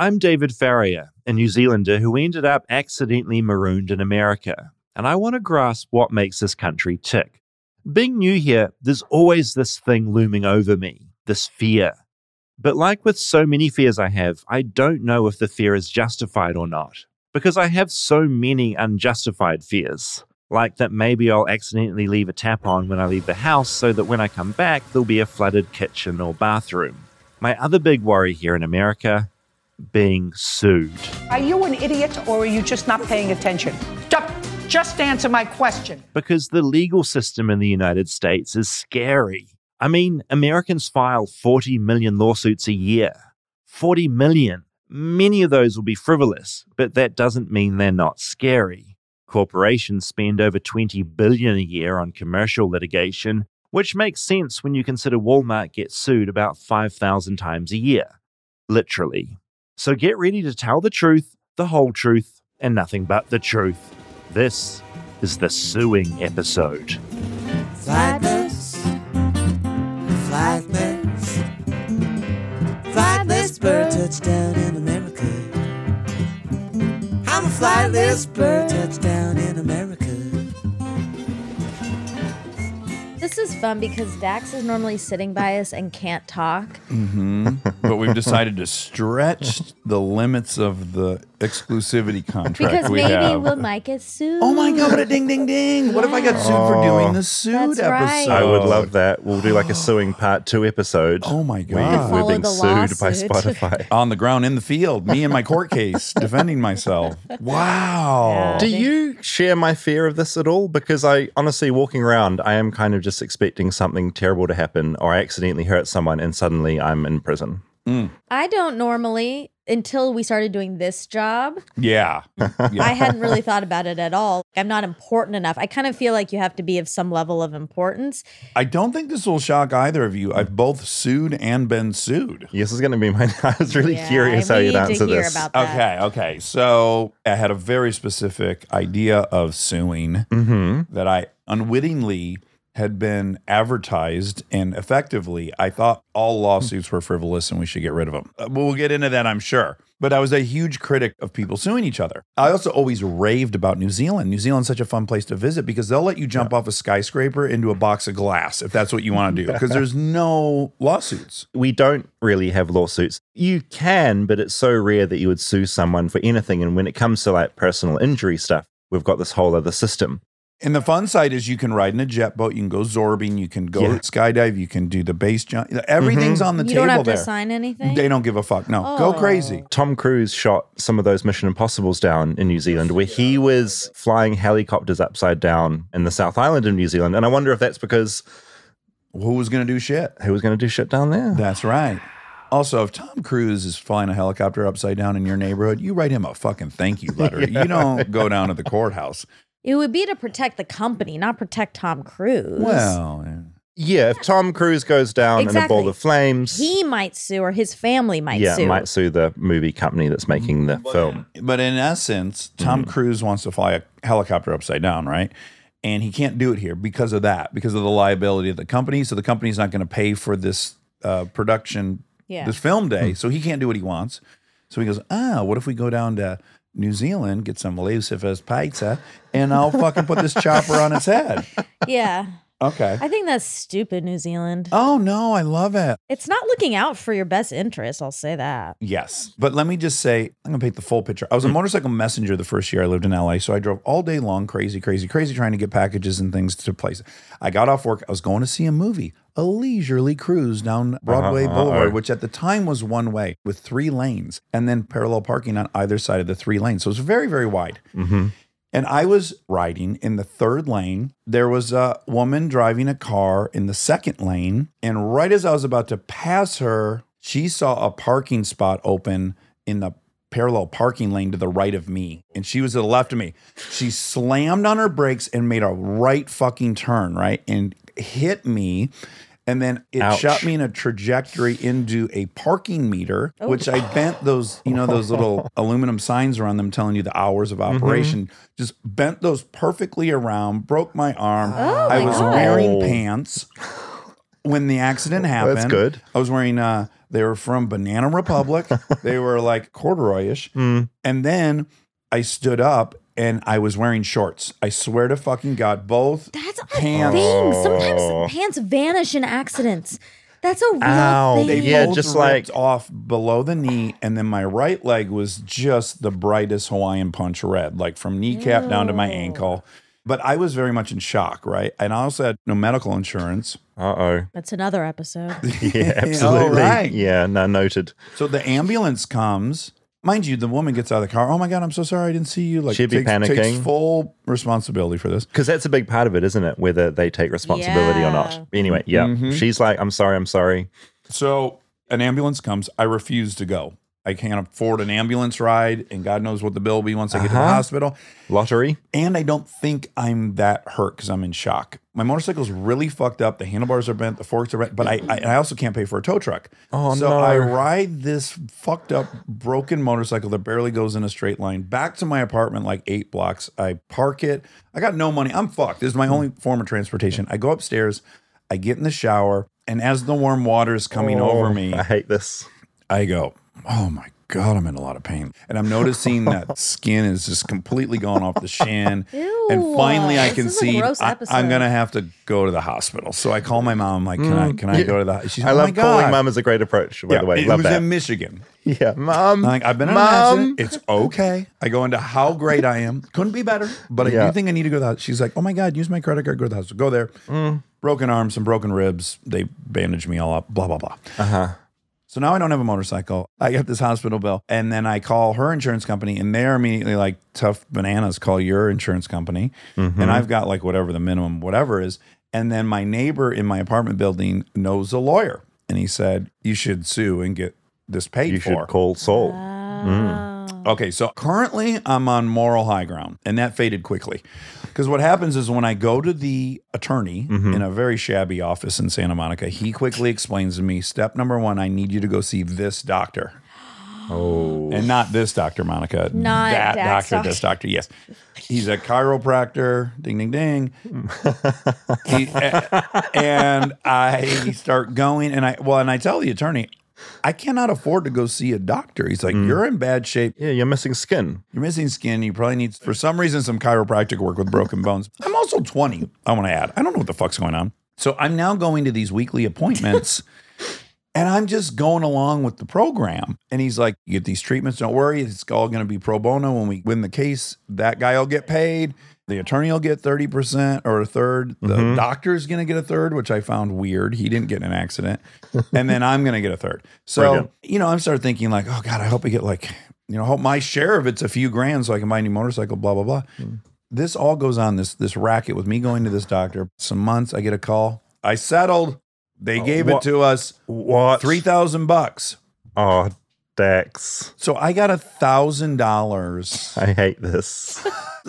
I'm David Farrier, a New Zealander who ended up accidentally marooned in America, and I want to grasp what makes this country tick. Being new here, there's always this thing looming over me, this fear. But like with so many fears I have, I don't know if the fear is justified or not, because I have so many unjustified fears. Like that maybe I'll accidentally leave a tap on when I leave the house so that when I come back, there'll be a flooded kitchen or bathroom. My other big worry here in America being sued. Are you an idiot or are you just not paying attention? Just, just answer my question. Because the legal system in the United States is scary. I mean, Americans file 40 million lawsuits a year. 40 million. Many of those will be frivolous, but that doesn't mean they're not scary. Corporations spend over 20 billion a year on commercial litigation, which makes sense when you consider Walmart gets sued about 5,000 times a year. Literally. So get ready to tell the truth, the whole truth, and nothing but the truth. This is the suing episode. Flightless, flightless, flightless bird touchdown in America. I'm a flightless bird touchdown in America. This is fun because Dax is normally sitting by us and can't talk. Mm-hmm. but we've decided to stretch the limits of the exclusivity contract Because we maybe have. we might get sued. Oh my god, what a ding ding ding. What if I got sued for doing the sued That's right. episode? I would love that. We'll do like a suing part two episode. Oh my God. we're Follow being the sued by lawsuit. Spotify. On the ground in the field, me and my court case, defending myself. Wow. Yeah. Do you share my fear of this at all? Because I honestly, walking around, I am kind of just expecting something terrible to happen, or I accidentally hurt someone and suddenly I'm in prison. I don't normally until we started doing this job. Yeah. yeah. I hadn't really thought about it at all. I'm not important enough. I kind of feel like you have to be of some level of importance. I don't think this will shock either of you. I've both sued and been sued. Yes, is going to be my. I was really Yeah, curious I how you'd need to answer hear this. about that. Okay, okay. So I had a very specific idea of suing mm-hmm. that I unwittingly had been advertised and effectively I thought all lawsuits were frivolous and we should get rid of them. Uh, We'll get into that, I'm sure. But I was a huge critic of people suing each other. I also always raved about New Zealand. New Zealand's such a fun place to visit because they'll let you jump off a skyscraper into a box of glass if that's what you want to do because there's no lawsuits. We don't really have lawsuits. You can, but it's so rare that you would sue someone for anything. And when it comes to like personal injury stuff, we've got this whole other system. And the fun side is you can ride in a jet boat, you can go zorbing, you can go Yeah. skydive, you can do the base jump. Everything's mm-hmm. on the table. you table don't have there. to sign anything. They don't give a fuck. No, go Oh. crazy. Tom Cruise shot some of those Mission Impossibles down in New Zealand, where he was flying helicopters upside down in the South Island of New Zealand. And I wonder if that's because Who was going to do shit? who was going to do shit down there? That's right. Also, if Tom Cruise is flying a helicopter upside down in your neighborhood, you write him a fucking thank you letter. You don't go down to the courthouse. It would be to protect the company, not protect Tom Cruise. Well, yeah. Yeah, if Tom Cruise goes down in a ball Exactly. of flames, he might sue or his family might yeah, sue. might sue the movie company that's making the film. but in essence, Tom Cruise wants to fly a helicopter upside down, right? And he can't do it here because of that, because of the liability of the company. So the company's not going to pay for this uh, production, Yeah. this film day. So he can't do what he wants. So he goes, ah, what if we go down to New Zealand, get some Lucifer's pizza, and I'll fucking put this chopper on its head. yeah. Okay. I think that's stupid, New Zealand. Oh no, I love it. It's not looking out for your best interest, I'll say that. Yes. But let me just say, I'm going to paint the full picture. I was a motorcycle messenger the first year I lived in LA. So I drove all day long, crazy, crazy, crazy, trying to get packages and things to places. I got off work. I was going to see a movie, a leisurely cruise down Broadway Uh-huh, Boulevard, uh-oh. which at the time was one way with three lanes and then parallel parking on either side of the three lanes. So it was very, very wide. Mm-hmm. And I was riding in the third lane. There was a woman driving a car in the second lane. And right as I was about to pass her, she saw a parking spot open in the parallel parking lane to the right of me. And she was to the left of me. She slammed on her brakes and made a right fucking turn, right? And hit me. And then it Ouch. shot me in a trajectory into a parking meter, which I bent those, you know, those little aluminum signs around them telling you the hours of operation. Just bent those perfectly around, broke my arm. I my was God. wearing Oh. pants. when the accident happened. That's good. I was wearing uh they were from Banana Republic. they were like corduroyish. Mm. And then I stood up and I was wearing shorts. I swear to fucking God, both That's a Pants. thing. Oh. Sometimes pants vanish in accidents. That's a real Ow. thing. they Yeah, both just ripped like- off below the knee, and then my right leg was just the brightest Hawaiian punch red, like from kneecap down to my ankle. But I was very much in shock, right? And I also had no medical insurance. Uh oh. That's another episode. Yeah, absolutely. right. Yeah, no, noted. So the ambulance comes. Mind you, the woman gets out of the car. Oh my God, I'm so sorry. I didn't see you. Like, She'd be takes, takes full responsibility for this. Because that's a big part of it, isn't it? Whether they take responsibility or not. Anyway, yeah. Mhm. She's like, I'm sorry, I'm sorry. So an ambulance comes. I refuse to go. I can't afford an ambulance ride, and God knows what the bill will be once I get to the Uh-huh. hospital. Lottery. And I don't think I'm that hurt because I'm in shock. My motorcycle's really fucked up. The handlebars are bent, the forks are bent, but I, I, I also can't pay for a tow truck. Oh, so no. I ride this fucked up, broken motorcycle that barely goes in a straight line back to my apartment like eight blocks. I park it. I got no money. I'm fucked. This is my only form of transportation. I go upstairs, I get in the shower, and as the warm water is coming over Oh, me, I hate this. I go, oh my God, I'm in a lot of pain. And I'm noticing that skin is just completely gone off the shin. Ew, and finally, I can see I, am going to have to go to the hospital. So I call my mom, like, can I can I Yeah. go to the She's I oh love my God. calling mom is a great approach, by Yeah, the way. it love was that. in Michigan. yeah, Mom. I'm like, I've been in an Mom. accident. It's okay. I go into how great I am. Couldn't be better, but I Yeah. do think I need to go to the hospital. She's like, oh my God, use my credit card, go to the hospital. Go there. Mm. Broken arms, some broken ribs. They bandaged me all up, blah, blah, blah. Uh huh. So now I don't have a motorcycle. I get this hospital bill. And then I call her insurance company, and they're immediately like, tough bananas, call your insurance company. Mm-hmm. And I've got like whatever the minimum, whatever is. And then my neighbor in my apartment building knows a lawyer. And he said, you should sue and get this paid You for. should call Saul. Oh. Okay, so currently I'm on moral high ground, and that faded quickly. Because what happens is when I go to the attorney mm-hmm. in a very shabby office in Santa Monica, he quickly explains to me step number one, I need you to go see this doctor. Oh. And not this doctor, Monica. Not that Dax doctor, this doctor. Yes. He's a chiropractor. Ding, ding, ding. He- and I start going, and I, well, and I tell the attorney, I cannot afford to go see a doctor. He's like, mm. You're in bad shape. Yeah, you're missing skin. You're missing skin. You probably need, for some reason, some chiropractic work with broken bones. I'm also 20. I want to add. I don't know what the fuck's going on. So I'm now going to these weekly appointments and I'm just going along with the program. And he's like, You get these treatments. Don't worry. It's all going to be pro bono. When we win the case, that guy will get paid. The attorney will get 30% or a third. The doctor's going to get a third, which I found weird. He didn't get in an accident. and then I'm going to get a third. So, you know, I'm started thinking, like, oh God, I hope I get like, you know, I hope my share of it's a few grand so I can buy a new motorcycle, blah, blah, blah. This all goes on this this racket with me going to this doctor. Some months I get a call. I settled. They gave it to us. What? Three thousand bucks. Oh, Dax. So I got a thousand dollars. I hate this.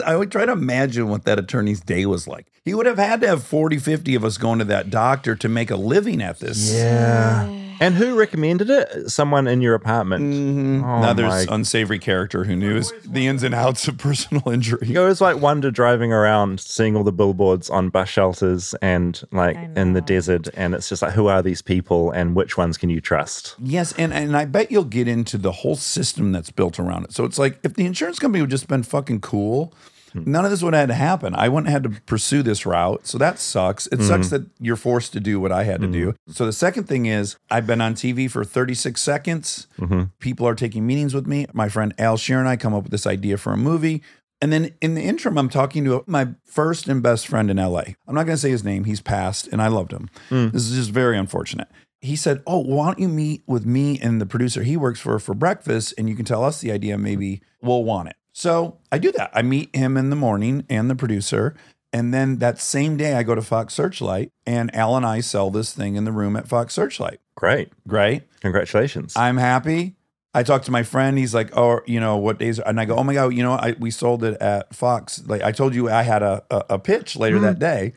I would try to imagine what that attorney's day was like. He would have had to have 40, 50 of us going to that doctor to make a living at this. Yeah. And who recommended it? Someone in your apartment. Mhm. Oh now there's my- unsavory character who knew his- the ins and outs of personal injury. You always like wonder driving around, seeing all the billboards on bus shelters and like in the desert, and it's just like, who are these people, and which ones can you trust? Yes, and, and I bet you'll get into the whole system that's built around it. So it's like if the insurance company would just been fucking cool, Hmm. none of this would have had to happen. I wouldn't have had to pursue this route. So that sucks. It sucks hmm. that you're forced to do what I had to do. Hmm. So the second thing is I've been on TV for 36 seconds. Mm-hmm. People are taking meetings with me. My friend Al Shear and I come up with this idea for a movie. And then in the interim, I'm talking to my first and best friend in LA. I'm not going to say his name. He's passed, and I loved him. This is just very unfortunate. He said, "Oh, why don't you meet with me and the producer he works for for breakfast, and you can tell us the idea. Maybe we'll want it." So I do that. I meet him in the morning and the producer, and then that same day I go to Fox Searchlight, and Al and I sell this thing in the room at Fox Searchlight. Great. Great. Congratulations. I'm happy. I talked to my friend. He's like, "Oh, you know what days?" And I go, "Oh my god, you know, I we sold it at Fox. Like I told you, I had a a, a pitch later that day.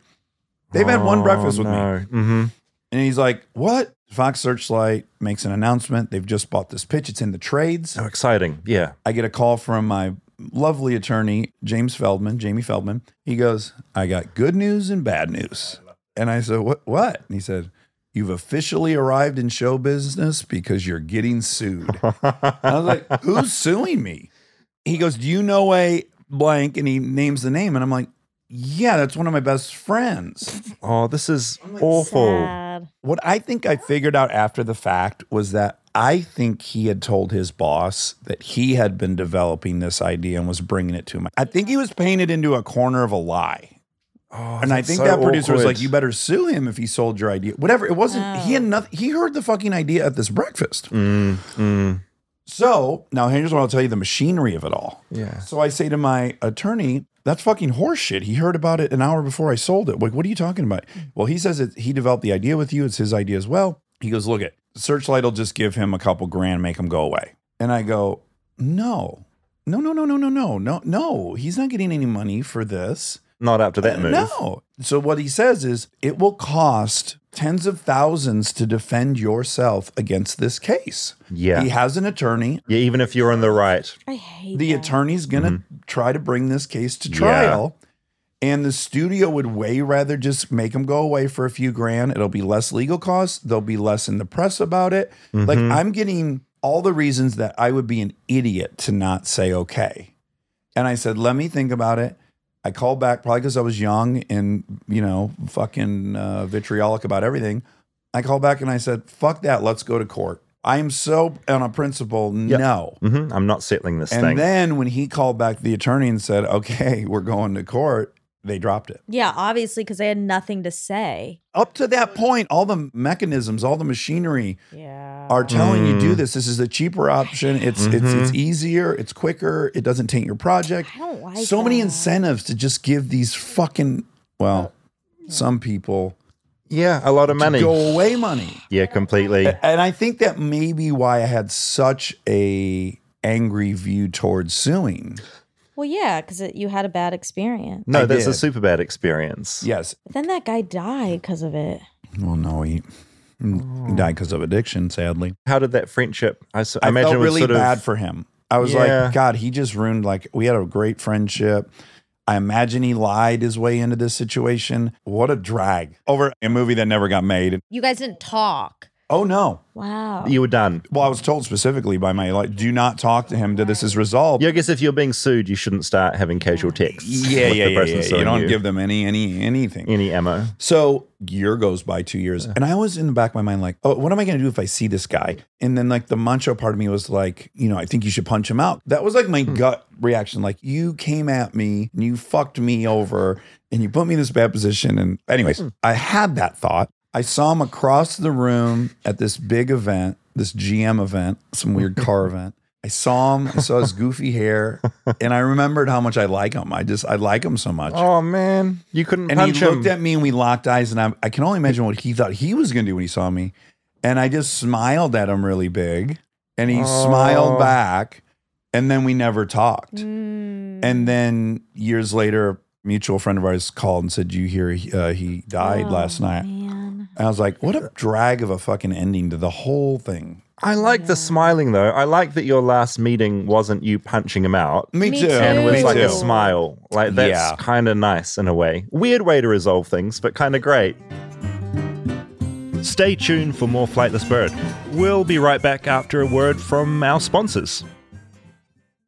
They've had one breakfast with me." Mm-hmm. And he's like, "What?" Fox Searchlight makes an announcement. They've just bought this pitch. It's in the trades. Oh, exciting. Yeah. I get a call from my lovely attorney, James Feldman, Jamie Feldman. He goes, "I got good news and bad news." And I said, "What? What?" And he said, You've officially arrived in show business because you're getting sued. I was like, Who's suing me? He goes, Do you know a blank? And he names the name. And I'm like, Yeah, that's one of my best friends. Oh, this is awful. Sad. What I think I figured out after the fact was that I think he had told his boss that he had been developing this idea and was bringing it to him. I think he was painted into a corner of a lie. Oh, And I think so that producer was like, "You better sue him if he sold your idea." Whatever it wasn't, he had nothing. He heard the fucking idea at this breakfast. Mm, mm, So now here's what I'll tell you: the machinery of it all. yeah. So I say to my attorney, "That's fucking horseshit." He heard about it an hour before I sold it. Like, what are you talking about? Hmm. Well, he says that he developed the idea with you. It's his idea as well. He goes, "Look it, Searchlight will just give him a couple grand, make him go away." And I go, "No, no, no, no, no, no, no, no, no. He's not getting any money for this." Not after that uh, move. No. So what he says is it will cost tens of thousands to defend yourself against this case. Yeah. He has an attorney. Yeah, even if you're in the right. I hate The that. attorney's going to Mm-hmm. try to bring this case to trial. And the studio would way rather just make him go away for a few grand. It'll be less legal costs. There'll be less in the press about it. Like Mm-hmm. I'm getting all the reasons that I would be an idiot to not say okay. And I said, let me think about it. I called back probably because I was young and, you know, fucking uh, vitriolic about everything. I called back and I said, fuck that. Let's go to court. I am so on a principle, no. hmm I'm not settling this And thing. And then when he called back the attorney and said, okay, we're going to court, they dropped it. Yeah, obviously, because they had nothing to say. Up to that point, all the mechanisms, all the machinery Yeah. are telling you Mm. do this. This is a cheaper option. It's it's Mm-hmm. it's easier. It's quicker. It doesn't taint your project. I don't like so many incentives to just give these fucking well, some people yeah, a lot of money. go away money. Yeah, completely. And I think that may be why I had such a angry view towards suing. Well, yeah, because you had a bad experience. No, I that's a super bad experience. Yes. But then that guy died because of it. Well, no, he, he oh. died because of addiction, sadly. How did that friendship? I, imagine felt it was really sort of bad for him. I was Yeah. like, God, he just ruined, like, we had a great friendship. I imagine he lied his way into this situation. What a drag over a movie that never got made. You guys didn't talk. Oh, no. Wow. you were done. Well, I was told specifically by my, like, do not talk to him till this is resolved. Yeah, I guess if you're being sued, you shouldn't start having casual texts. Yeah, with yeah, the yeah, person yeah. You suing don't give them any, any, anything. any ammo. So year goes by, two years, and I was in the back of my mind like, oh, what am I going to do if I see this guy? And then like the macho part of me was like, you know, I think you should punch him out. That was like my hmm. gut reaction. Like you came at me and you fucked me over and you put me in this bad position. And anyways, hmm. I had that thought. I saw him across the room at this big event, this GM event, some weird car event. I saw him, I saw his goofy hair, and I remembered how much I like him. I just I like him so much. Oh man, you couldn't And punch he him. looked at me and we locked eyes, and I, I can only imagine what he thought he was going to do when he saw me. And I just smiled at him really big, and he Oh. smiled back, and then we never talked. Mm. And then years later, a mutual friend of ours called and said, "You hear he, uh, he died Oh, last night?" Man. And I was like, "What a drag of a fucking ending to the whole thing." I like the smiling though. I like that your last meeting wasn't you punching him out. Me, Me too. too. And it was Me like too. a smile. Like that's Yeah. kind of nice in a way. Weird way to resolve things, but kind of great. Stay tuned for more Flightless Bird. We'll be right back after a word from our sponsors.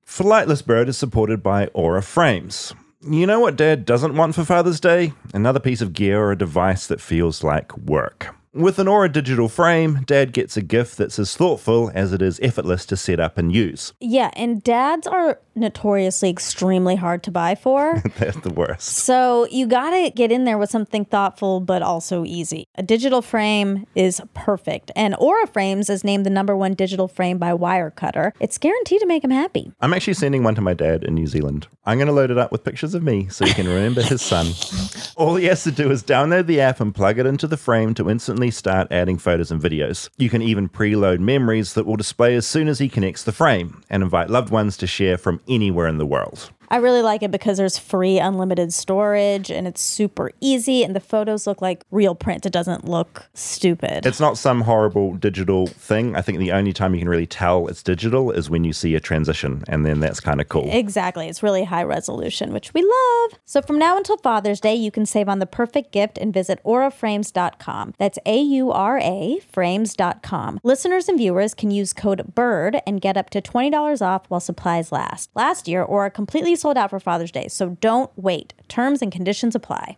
Flightless Bird is supported by Aura Frames. You know what Dad doesn't want for Father's Day? Another piece of gear or a device that feels like work. With an Aura digital frame, Dad gets a gift that's as thoughtful as it is effortless to set up and use. Yeah, and dads are notoriously extremely hard to buy for. They're the worst. So you got to get in there with something thoughtful but also easy. A digital frame is perfect. And Aura Frames is named the number one digital frame by Wirecutter. It's guaranteed to make him happy. I'm actually sending one to my dad in New Zealand. I'm to load it up with pictures of me so he can remember his son. All he has to do is download the app and plug it into the frame to instantly start adding photos and videos. You can even preload memories that will display as soon as he connects the frame and invite loved ones to share from anywhere in the world. I really like it because there's free unlimited storage and it's super easy and the photos look like real print. It doesn't look stupid. It's not some horrible digital thing. I think the only time you can really tell it's digital is when you see a transition, and then that's kind of cool. Exactly. It's really high resolution, which we love. So from now until Father's Day, you can save on the perfect gift and visit auraframes.com. That's A U R A frames.com. Listeners and viewers can use code BIRD and get up to $20 off while supplies last. Last year, Aura completely sold out for Father's Day, so don't wait. Terms and conditions apply.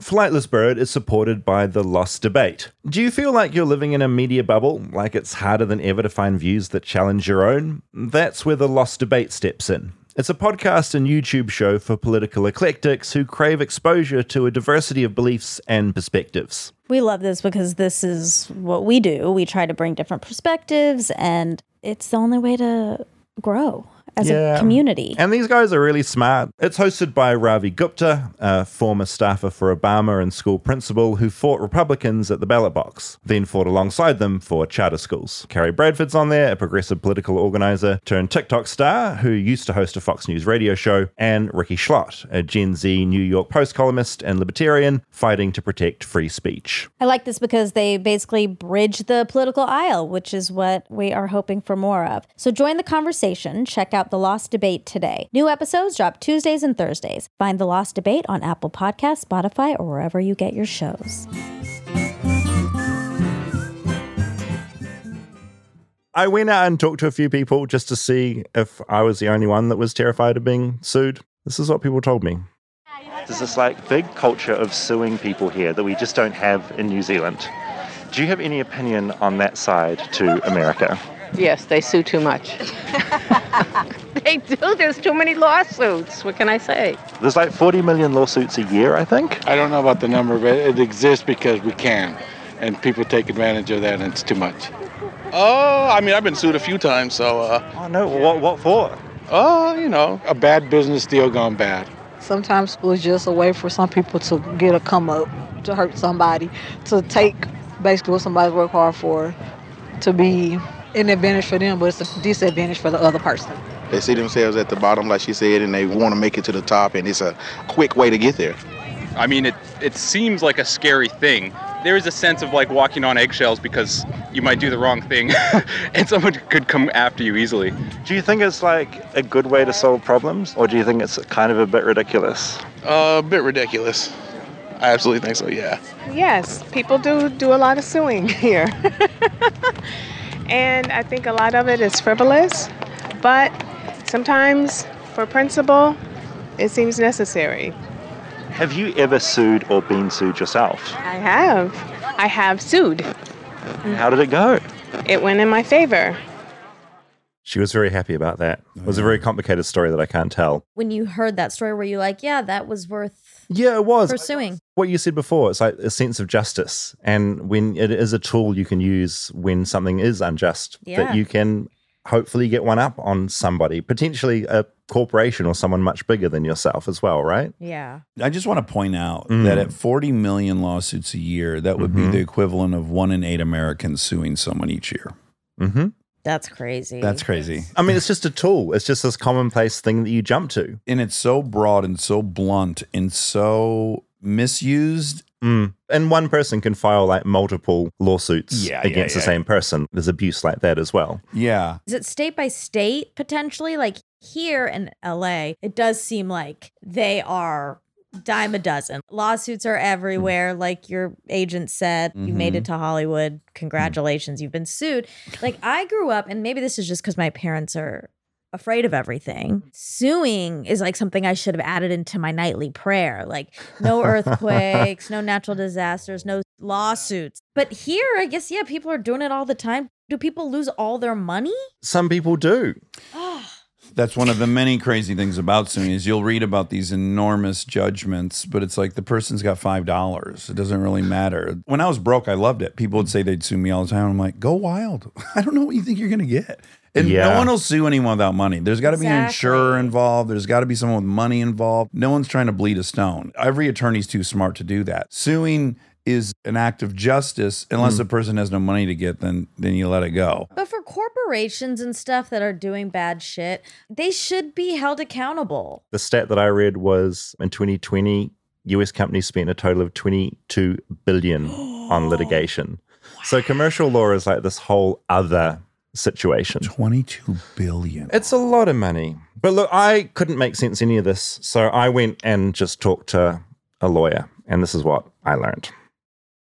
Flightless Bird is supported by The Lost Debate. Do you feel like you're living in a media bubble, like it's harder than ever to find views that challenge your own? That's where The Lost Debate steps in. It's a podcast and YouTube show for political eclectics who crave exposure to a diversity of beliefs and perspectives. We love this because this is what we do. We try to bring different perspectives, and it's the only way to grow as Yeah. a community. And these guys are really smart. It's hosted by Ravi Gupta, a former staffer for Obama and school principal who fought Republicans at the ballot box, then fought alongside them for charter schools. Carrie Bradford's on there, a progressive political organizer turned TikTok star who used to host a Fox News radio show, and Rikki Schlott, a Gen Z New York Post columnist and libertarian fighting to protect free speech. I like this because they basically bridge the political aisle, which is what we are hoping for more of. So join the conversation. Check out The Lost Debate today. New episodes drop Tuesdays and Thursdays. Find The Lost Debate on Apple Podcasts, Spotify, or wherever you get your shows. I went out and talked to a few people just to see if I was the only one that was terrified of being sued. This is what people told me. There's this like big culture of suing people here that we just don't have in New Zealand. Do you have any opinion on that side to America? Yes, they sue too much. they do. There's too many lawsuits. What can I say? There's like 40 million lawsuits a year, I think. I don't know about the number, but it exists because we can, and people take advantage of that, and it's too much. Oh, I mean, I've been sued a few times, so, uh, Oh no, what, what for? oh, you know, A bad business deal gone bad. Sometimes school is just a way for some people to get a come up, to hurt somebody, to take basically what somebody's worked hard for, to be an advantage for them, but it's a disadvantage for the other person. They see themselves at the bottom, like she said, and they want to make it to the top, and it's a quick way to get there. I mean, it it seems like a scary thing. There is a sense of like walking on eggshells because you might do the wrong thing, and someone could come after you easily. Do you think it's like a good way to solve problems, or do you think it's kind of a bit ridiculous? uh, a bit ridiculous. I absolutely think so, yeah. Yes, people do do a lot of suing here. and I think a lot of it is frivolous, but sometimes for principle, it seems necessary. Have you ever sued or been sued yourself? I have. I have sued. How did it go? It went in my favor. She was very happy about that. It was a very complicated story that I can't tell. When you heard that story, were you like, yeah, that was worth Yeah, it was. pursuing? What you said before, it's like a sense of justice. And when it is a tool you can use when something is unjust, Yeah. that you can hopefully get one up on somebody, potentially a corporation or someone much bigger than yourself as well, right? Yeah. I just want to point out Mm. that at 40 million lawsuits a year, that would Mhm. be the equivalent of one in eight Americans suing someone each year. Mm-hmm. That's crazy. That's crazy. I mean, it's just a tool. It's just this commonplace thing that you jump to. And it's so broad and so blunt and so misused. Mm. And one person can file like multiple lawsuits Yeah, yeah, against the same person. There's abuse like that as well. Yeah. Is it state by state potentially? Like here in LA, it does seem like they are dime a dozen. Lawsuits are mm. everywhere. Like your agent said, you made it mm-hmm. to Hollywood. Mm. Congratulations, you've been sued. Like I grew up, and maybe this is just because my parents are afraid of everything. Suing is like something I should have added into my nightly prayer. Like no earthquakes, no natural disasters, no lawsuits. But here, I guess, yeah, people are doing it all the time. Do people lose all their money? Some people do. That's one of the many crazy things about suing is you'll read about these enormous judgments, but it's like the person's got five dollars. It doesn't really matter. When I was broke, I loved it. People would say they'd sue me all the time. I'm like, go wild. I don't know what you think you're gonna get. And Yeah. no one will sue anyone without money. There's got to be an insurer involved. There's got to be someone with money involved. No one's trying to bleed a stone. Every attorney's too smart to do that. Suing is an act of justice unless hmm. the person has no money to get then then you let it go. But for corporations and stuff that are doing bad shit, they should be held accountable. The stat that I read was in 2020, US companies spent a total of 22 billion on litigation. So commercial law is like this whole other situation. 22 billion. It's a lot of money. But look, I couldn't make sense of any of this. So I went and just talked to a lawyer, and this is what I learned.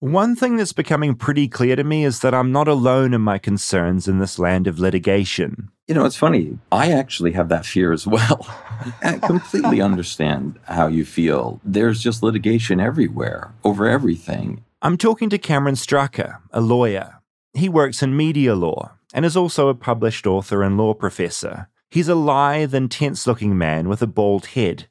One thing that's becoming pretty clear to me is that I'm not alone in my concerns in this land of litigation. You know, it's funny. I actually have that fear as well. I completely understand how you feel. There's just litigation everywhere over everything. I'm talking to Cameron Stracher, a lawyer. He works in media law and is also a published author and law professor. He's a lithe and tense looking man with a bald head.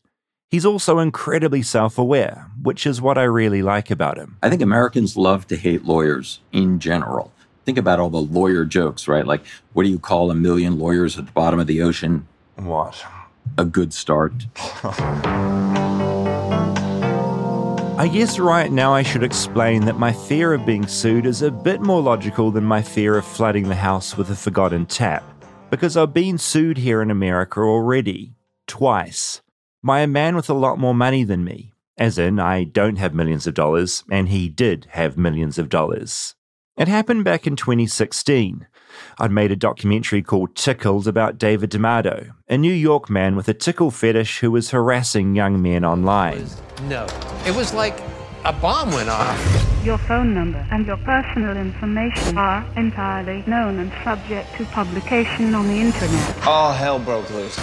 He's also incredibly self aware, which is what I really like about him. I think Americans love to hate lawyers in general. Think about all the lawyer jokes, right? Like, what do you call a million lawyers at the bottom of the ocean? What? A good start. I guess right now I should explain that my fear of being sued is a bit more logical than my fear of flooding the house with a forgotten tap, because I've been sued here in America already, twice, by a man with a lot more money than me, as in, I don't have millions of dollars, and he did have millions of dollars. It happened back in 2016. I'd made a documentary called Tickled about David D'Amato, a New York man with a tickle fetish who was harassing young men online. No. It was like a bomb went off. Your phone number and your personal information are entirely known and subject to publication on the internet. All hell broke loose.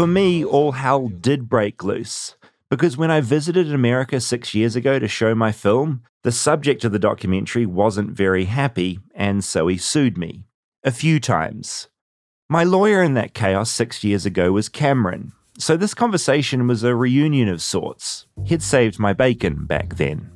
For me, all hell did break loose. Because when I visited America six years ago to show my film, the subject of the documentary wasn't very happy, and so he sued me. A few times. My lawyer in that chaos six years ago was Cameron, so this conversation was a reunion of sorts. He'd saved my bacon back then.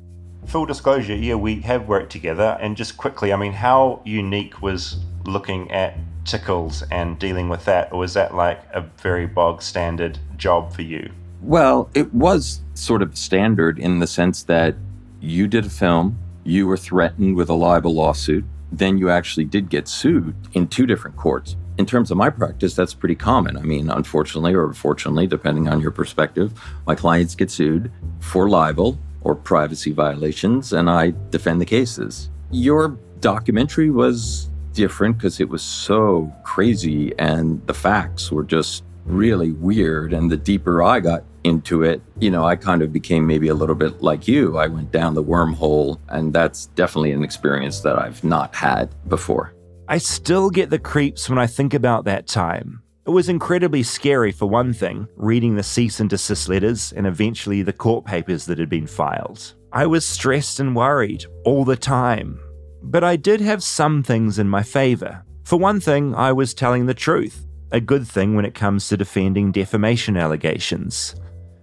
Full disclosure, yeah, we have worked together, and just quickly, I mean, how unique was looking at tickles and dealing with that, or was that like a very bog standard job for you? Well, it was sort of standard in the sense that you did a film, you were threatened with a libel lawsuit, then you actually did get sued in two different courts. In terms of my practice, that's pretty common. I mean, unfortunately or fortunately, depending on your perspective, my clients get sued for libel or privacy violations, and I defend the cases. Your documentary was different because it was so crazy and the facts were just really weird. And the deeper I got into it, you know, I kind of became maybe a little bit like you. I went down the wormhole, and that's definitely an experience that I've not had before. I still get the creeps when I think about that time. It was incredibly scary, for one thing, reading the cease and desist letters and eventually the court papers that had been filed. I was stressed and worried all the time. But I did have some things in my favor. For one thing, I was telling the truth, a good thing when it comes to defending defamation allegations.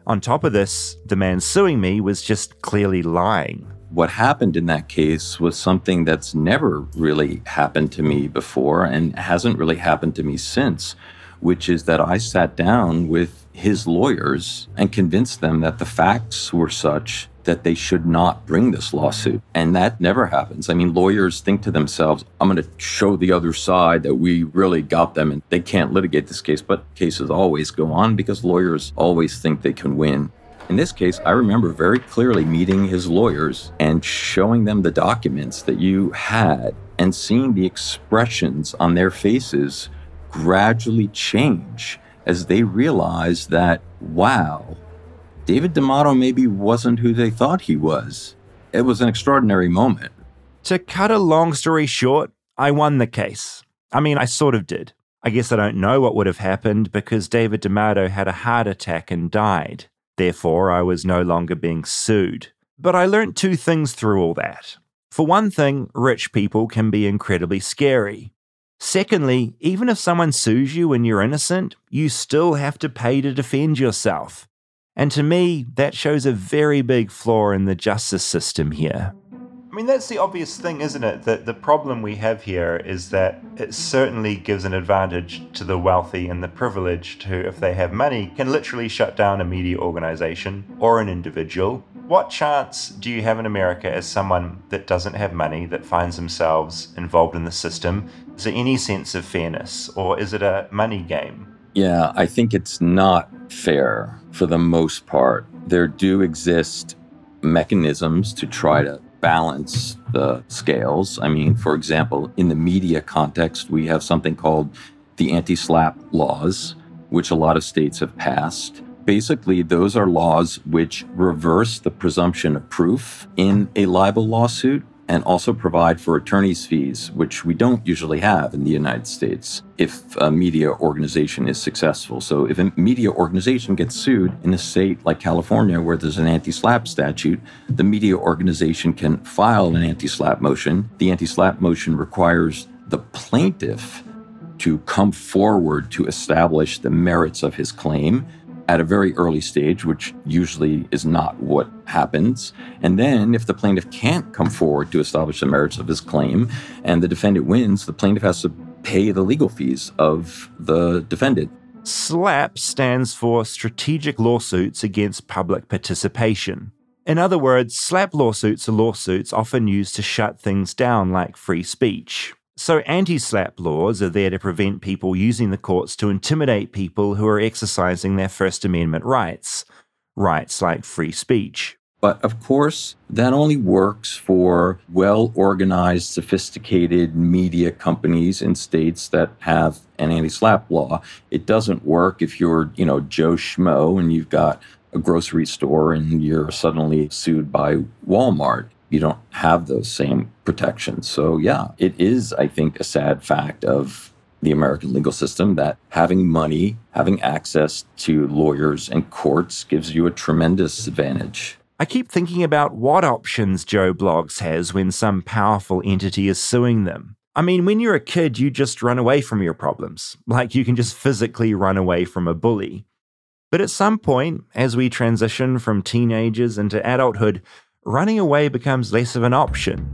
On top of this, the man suing me was just clearly lying. What happened in that case was something that's never really happened to me before and hasn't really happened to me since, which is that I sat down with his lawyers and convinced them that the facts were such that they should not bring this lawsuit. And that never happens. I mean, lawyers think to themselves, I'm going to show the other side that we really got them and they can't litigate this case. But cases always go on because lawyers always think they can win. In this case, I remember very clearly meeting his lawyers and showing them the documents that you had and seeing the expressions on their faces gradually change as they realized that, wow, David D'Amato maybe wasn't who they thought he was. It was an extraordinary moment. To cut a long story short, I won the case. I mean, I sort of did. I guess I don't know what would have happened because David D'Amato had a heart attack and died. Therefore, I was no longer being sued. But I learnt two things through all that. For one thing, rich people can be incredibly scary. Secondly, even if someone sues you and you're innocent, you still have to pay to defend yourself. And to me, that shows a very big flaw in the justice system here. I mean, that's the obvious thing, isn't it? That the problem we have here is that it certainly gives an advantage to the wealthy and the privileged who, if they have money, can literally shut down a media organization or an individual. what chance do you have in America as someone that doesn't have money, that finds themselves involved in the system? Is there any sense of fairness, or is it a money game? Yeah, I think it's not fair for the most part. There do exist mechanisms to try to balance the scales. I mean, for example, in the media context, we have something called the anti SLAPP laws, which a lot of states have passed. Basically, those are laws which reverse the presumption of proof in a libel lawsuit and also provide for attorney's fees, which we don't usually have in the United States if a media organization is successful. So, if a media organization gets sued in a state like California where there's an anti SLAPP statute, the media organization can file an anti SLAPP motion. The anti SLAPP motion requires the plaintiff to come forward to establish the merits of his claim at a very early stage, which usually is not what happens. And then, if the plaintiff can't come forward to establish the merits of his claim and the defendant wins, the plaintiff has to pay the legal fees of the defendant. SLAPP stands for Strategic Lawsuits Against Public Participation. In other words, SLAPP lawsuits are lawsuits often used to shut things down like free speech. So, anti SLAPP laws are there to prevent people using the courts to intimidate people who are exercising their First Amendment rights, rights like free speech. But of course, that only works for well organized, sophisticated media companies in states that have an anti SLAPP law. It doesn't work if you're, you know, Joe Schmo and you've got a grocery store and you're suddenly sued by Walmart you don't have those same protections. So, yeah, it is, I think, a sad fact of the American legal system that having money, having access to lawyers and courts gives you a tremendous advantage. I keep thinking about what options Joe Bloggs has when some powerful entity is suing them. I mean, when you're a kid, you just run away from your problems. Like you can just physically run away from a bully. But at some point, as we transition from teenagers into adulthood, running away becomes less of an option.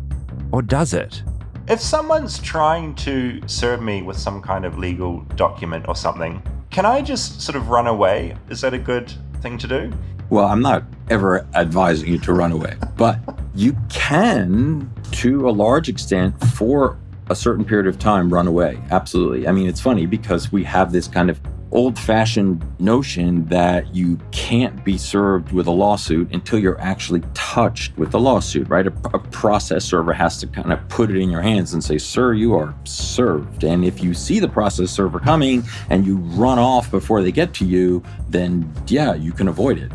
Or does it? If someone's trying to serve me with some kind of legal document or something, can I just sort of run away? Is that a good thing to do? Well, I'm not ever advising you to run away, but you can, to a large extent, for a certain period of time, run away. Absolutely. I mean, it's funny because we have this kind of old fashioned notion that you can't be served with a lawsuit until you're actually touched with the lawsuit, right? A, a, process server has to kind of put it in your hands and say, Sir, you are served. And if you see the process server coming and you run off before they get to you, then yeah, you can avoid it.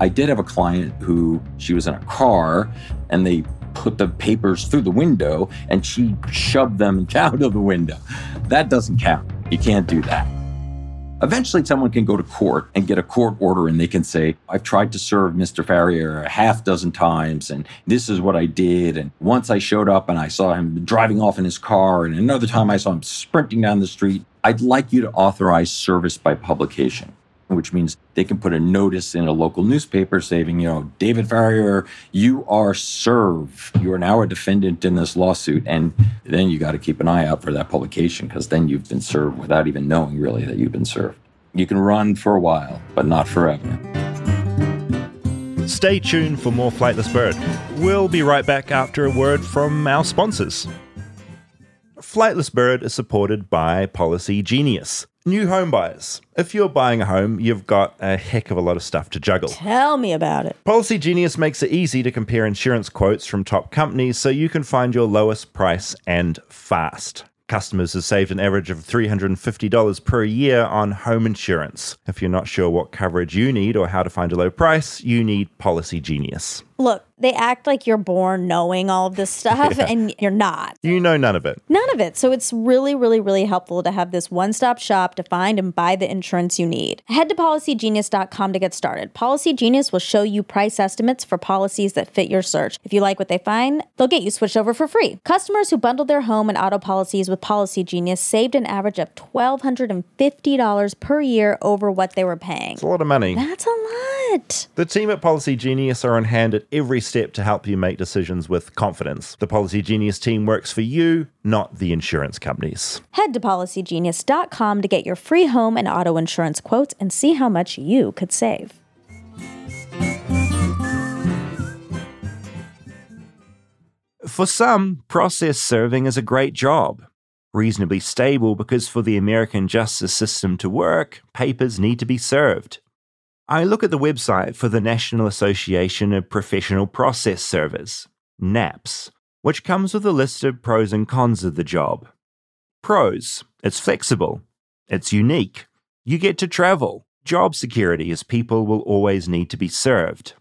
I did have a client who she was in a car and they put the papers through the window and she shoved them out of the window. That doesn't count. You can't do that. Eventually, someone can go to court and get a court order, and they can say, I've tried to serve Mr. Farrier a half dozen times, and this is what I did. And once I showed up and I saw him driving off in his car, and another time I saw him sprinting down the street. I'd like you to authorize service by publication which means they can put a notice in a local newspaper saying, you know, David Farrier, you are served. You are now a defendant in this lawsuit. And then you got to keep an eye out for that publication because then you've been served without even knowing really that you've been served. You can run for a while, but not forever. Stay tuned for more Flightless Bird. We'll be right back after a word from our sponsors. Flightless Bird is supported by Policy Genius. New home buyers. If you're buying a home, you've got a heck of a lot of stuff to juggle. Tell me about it. Policy Genius makes it easy to compare insurance quotes from top companies so you can find your lowest price and fast. Customers have saved an average of $350 per year on home insurance. If you're not sure what coverage you need or how to find a low price, you need Policy Genius. Look, they act like you're born knowing all of this stuff Yeah. and you're not. You know none of it. None of it. So it's really, really, really helpful to have this one stop shop to find and buy the insurance you need. Head to policygenius.com to get started. Policy Genius will show you price estimates for policies that fit your search. If you like what they find, they'll get you switched over for free. Customers who bundled their home and auto policies with Policy Genius saved an average of $1,250 per year over what they were paying. It's a lot of money. That's a lot. The team at Policy Genius are on hand at every step to help you make decisions with confidence. The Policy Genius team works for you, not the insurance companies. Head to policygenius.com to get your free home and auto insurance quotes and see how much you could save. For some, process serving is a great job. Reasonably stable because for the American justice system to work, papers need to be served. I look at the website for the National Association of Professional Process Servers, NAPS, which comes with a list of pros and cons of the job. Pros it's flexible, it's unique, you get to travel, job security as people will always need to be served.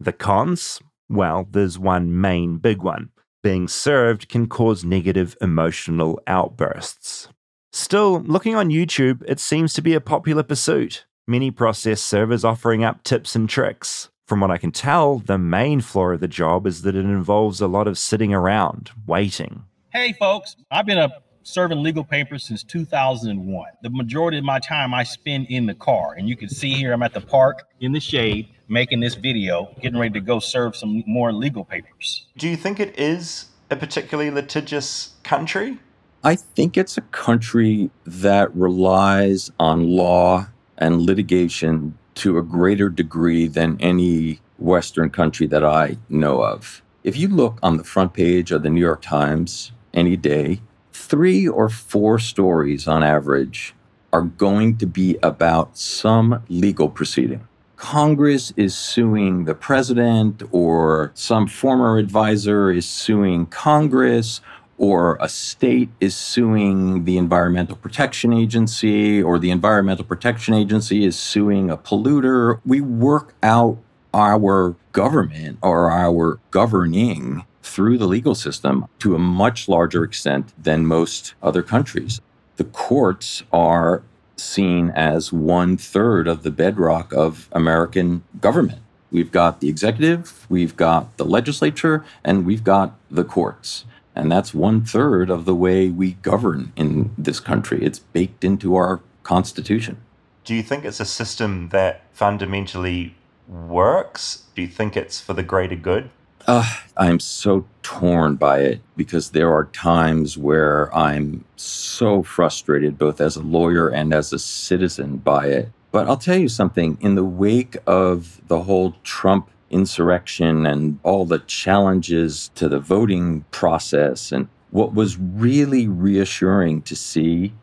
The cons? Well, there's one main big one. Being served can cause negative emotional outbursts. Still, looking on YouTube, it seems to be a popular pursuit. Many process servers offering up tips and tricks. From what I can tell, the main flaw of the job is that it involves a lot of sitting around, waiting. Hey, folks, I've been a serving legal papers since 2001. The majority of my time I spend in the car, and you can see here I'm at the park in the shade making this video, getting ready to go serve some more legal papers. Do you think it is a particularly litigious country? I think it's a country that relies on law and litigation to a greater degree than any Western country that I know of. If you look on the front page of the New York Times any day, three or four stories on average are going to be about some legal proceeding. Congress is suing the president, or some former advisor is suing Congress, or a state is suing the Environmental Protection Agency, or the Environmental Protection Agency is suing a polluter. We work out our government or our governing through the legal system to a much larger extent than most other countries. The courts are seen as one third of the bedrock of American government. We've got the executive, we've got the legislature, and we've got the courts. And that's one third of the way we govern in this country. It's baked into our Constitution. Do you think it's a system that fundamentally works? Do you think it's for the greater good? Uh, I'm so torn by it because there are times where I'm so frustrated, both as a lawyer and as a citizen, by it. But I'll tell you something in the wake of the whole Trump insurrection and all the challenges to the voting process, and what was really reassuring to see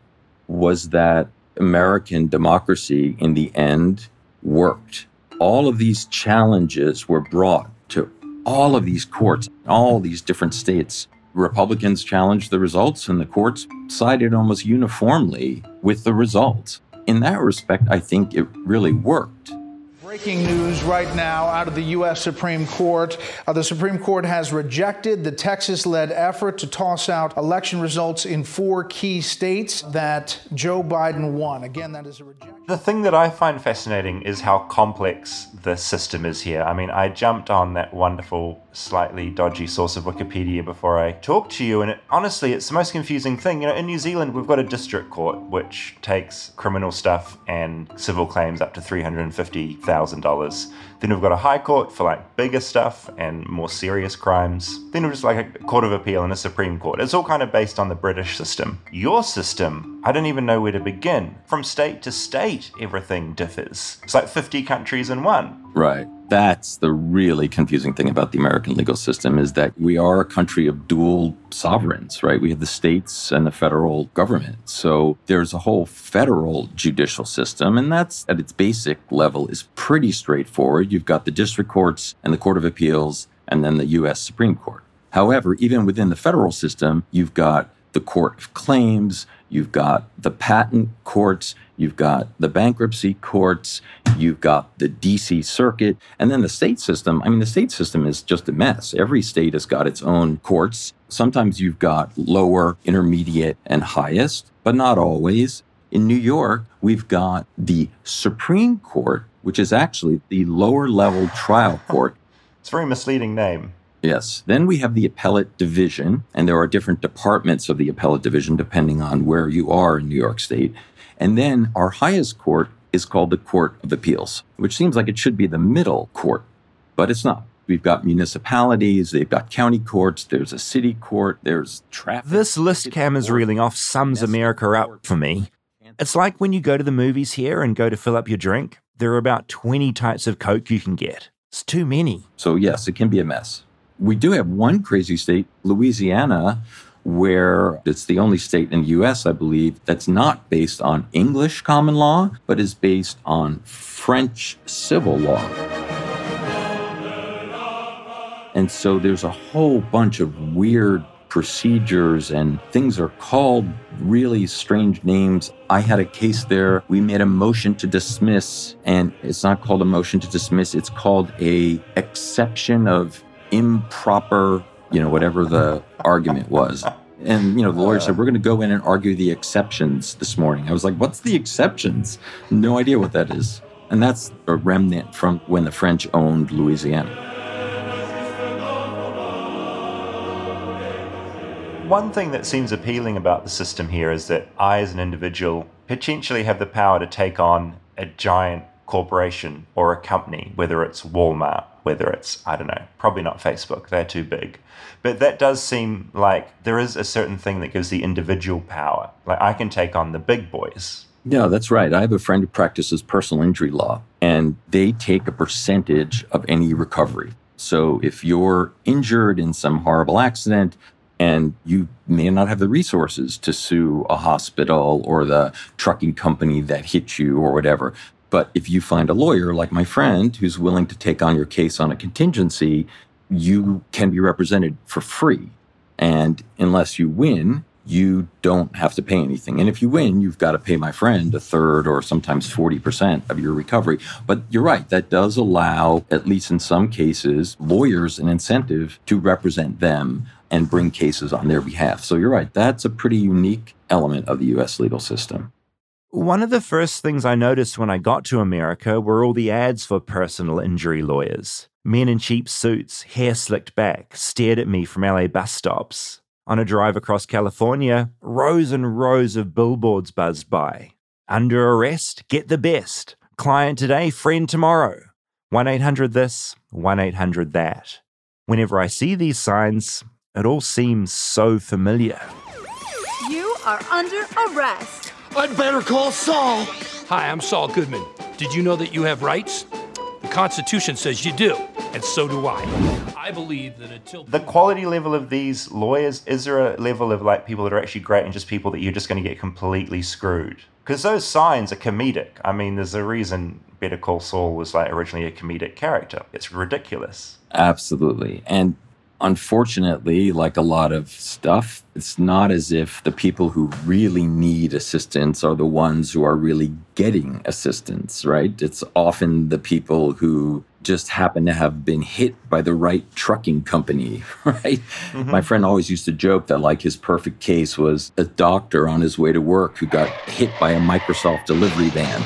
was that American democracy in the end worked. All of these challenges were brought to all of these courts, all these different states. Republicans challenged the results, and the courts sided almost uniformly with the results. In that respect, I think it really worked. Breaking news right now out of the U.S. Supreme Court. Uh, the Supreme Court has rejected the Texas led effort to toss out election results in four key states that Joe Biden won. Again, that is a rejection. The thing that I find fascinating is how complex the system is here. I mean, I jumped on that wonderful, slightly dodgy source of Wikipedia before I talked to you, and it, honestly, it's the most confusing thing. You know, in New Zealand, we've got a district court which takes criminal stuff and civil claims up to 350,000 $1,000. Then we've got a high court for like bigger stuff and more serious crimes. Then we've just like a court of appeal and a Supreme Court. It's all kind of based on the British system. Your system, I don't even know where to begin. From state to state, everything differs. It's like 50 countries in one. Right. That's the really confusing thing about the American legal system is that we are a country of dual sovereigns, right? We have the states and the federal government. So there's a whole federal judicial system, and that's at its basic level is pretty straightforward. You've got the district courts and the Court of Appeals, and then the US Supreme Court. However, even within the federal system, you've got the Court of Claims, you've got the patent courts, you've got the bankruptcy courts, you've got the DC circuit, and then the state system. I mean, the state system is just a mess. Every state has got its own courts. Sometimes you've got lower, intermediate, and highest, but not always. In New York, we've got the Supreme Court, which is actually the lower level trial court. It's a very misleading name. Yes. Then we have the appellate division, and there are different departments of the appellate division depending on where you are in New York State. And then our highest court is called the Court of Appeals, which seems like it should be the middle court, but it's not. We've got municipalities, they've got county courts, there's a city court, there's traffic. This list cam is reeling off sums America up for me. It's like when you go to the movies here and go to fill up your drink, there are about 20 types of Coke you can get. It's too many. So, yes, it can be a mess. We do have one crazy state, Louisiana, where it's the only state in the US, I believe, that's not based on English common law, but is based on French civil law. And so there's a whole bunch of weird procedures and things are called really strange names. I had a case there. We made a motion to dismiss and it's not called a motion to dismiss. It's called a exception of improper, you know, whatever the argument was. And, you know, the lawyer said, we're going to go in and argue the exceptions this morning. I was like, what's the exceptions? No idea what that is. And that's a remnant from when the French owned Louisiana. One thing that seems appealing about the system here is that I, as an individual, potentially have the power to take on a giant corporation or a company, whether it's Walmart, whether it's, I don't know, probably not Facebook, they're too big. But that does seem like there is a certain thing that gives the individual power. Like I can take on the big boys. Yeah, that's right. I have a friend who practices personal injury law, and they take a percentage of any recovery. So if you're injured in some horrible accident, and you may not have the resources to sue a hospital or the trucking company that hit you or whatever. But if you find a lawyer like my friend who's willing to take on your case on a contingency, you can be represented for free. And unless you win, you don't have to pay anything. And if you win, you've got to pay my friend a third or sometimes 40% of your recovery. But you're right, that does allow, at least in some cases, lawyers an incentive to represent them and bring cases on their behalf. So you're right, that's a pretty unique element of the US legal system. One of the first things I noticed when I got to America were all the ads for personal injury lawyers. Men in cheap suits, hair slicked back, stared at me from LA bus stops. On a drive across California, rows and rows of billboards buzzed by. Under arrest, get the best. Client today, friend tomorrow. 1 800 this, 1 800 that. Whenever I see these signs, it all seems so familiar. You are under arrest. I'd better call Saul. Hi, I'm Saul Goodman. Did you know that you have rights? The Constitution says you do, and so do I. I believe that until the quality level of these lawyers, is there a level of like people that are actually great and just people that you're just going to get completely screwed? Because those signs are comedic. I mean, there's a reason Better Call Saul was like originally a comedic character. It's ridiculous. Absolutely. And unfortunately, like a lot of stuff, it's not as if the people who really need assistance are the ones who are really getting assistance, right? It's often the people who just happen to have been hit by the right trucking company, right? Mm-hmm. My friend always used to joke that like his perfect case was a doctor on his way to work who got hit by a Microsoft delivery van.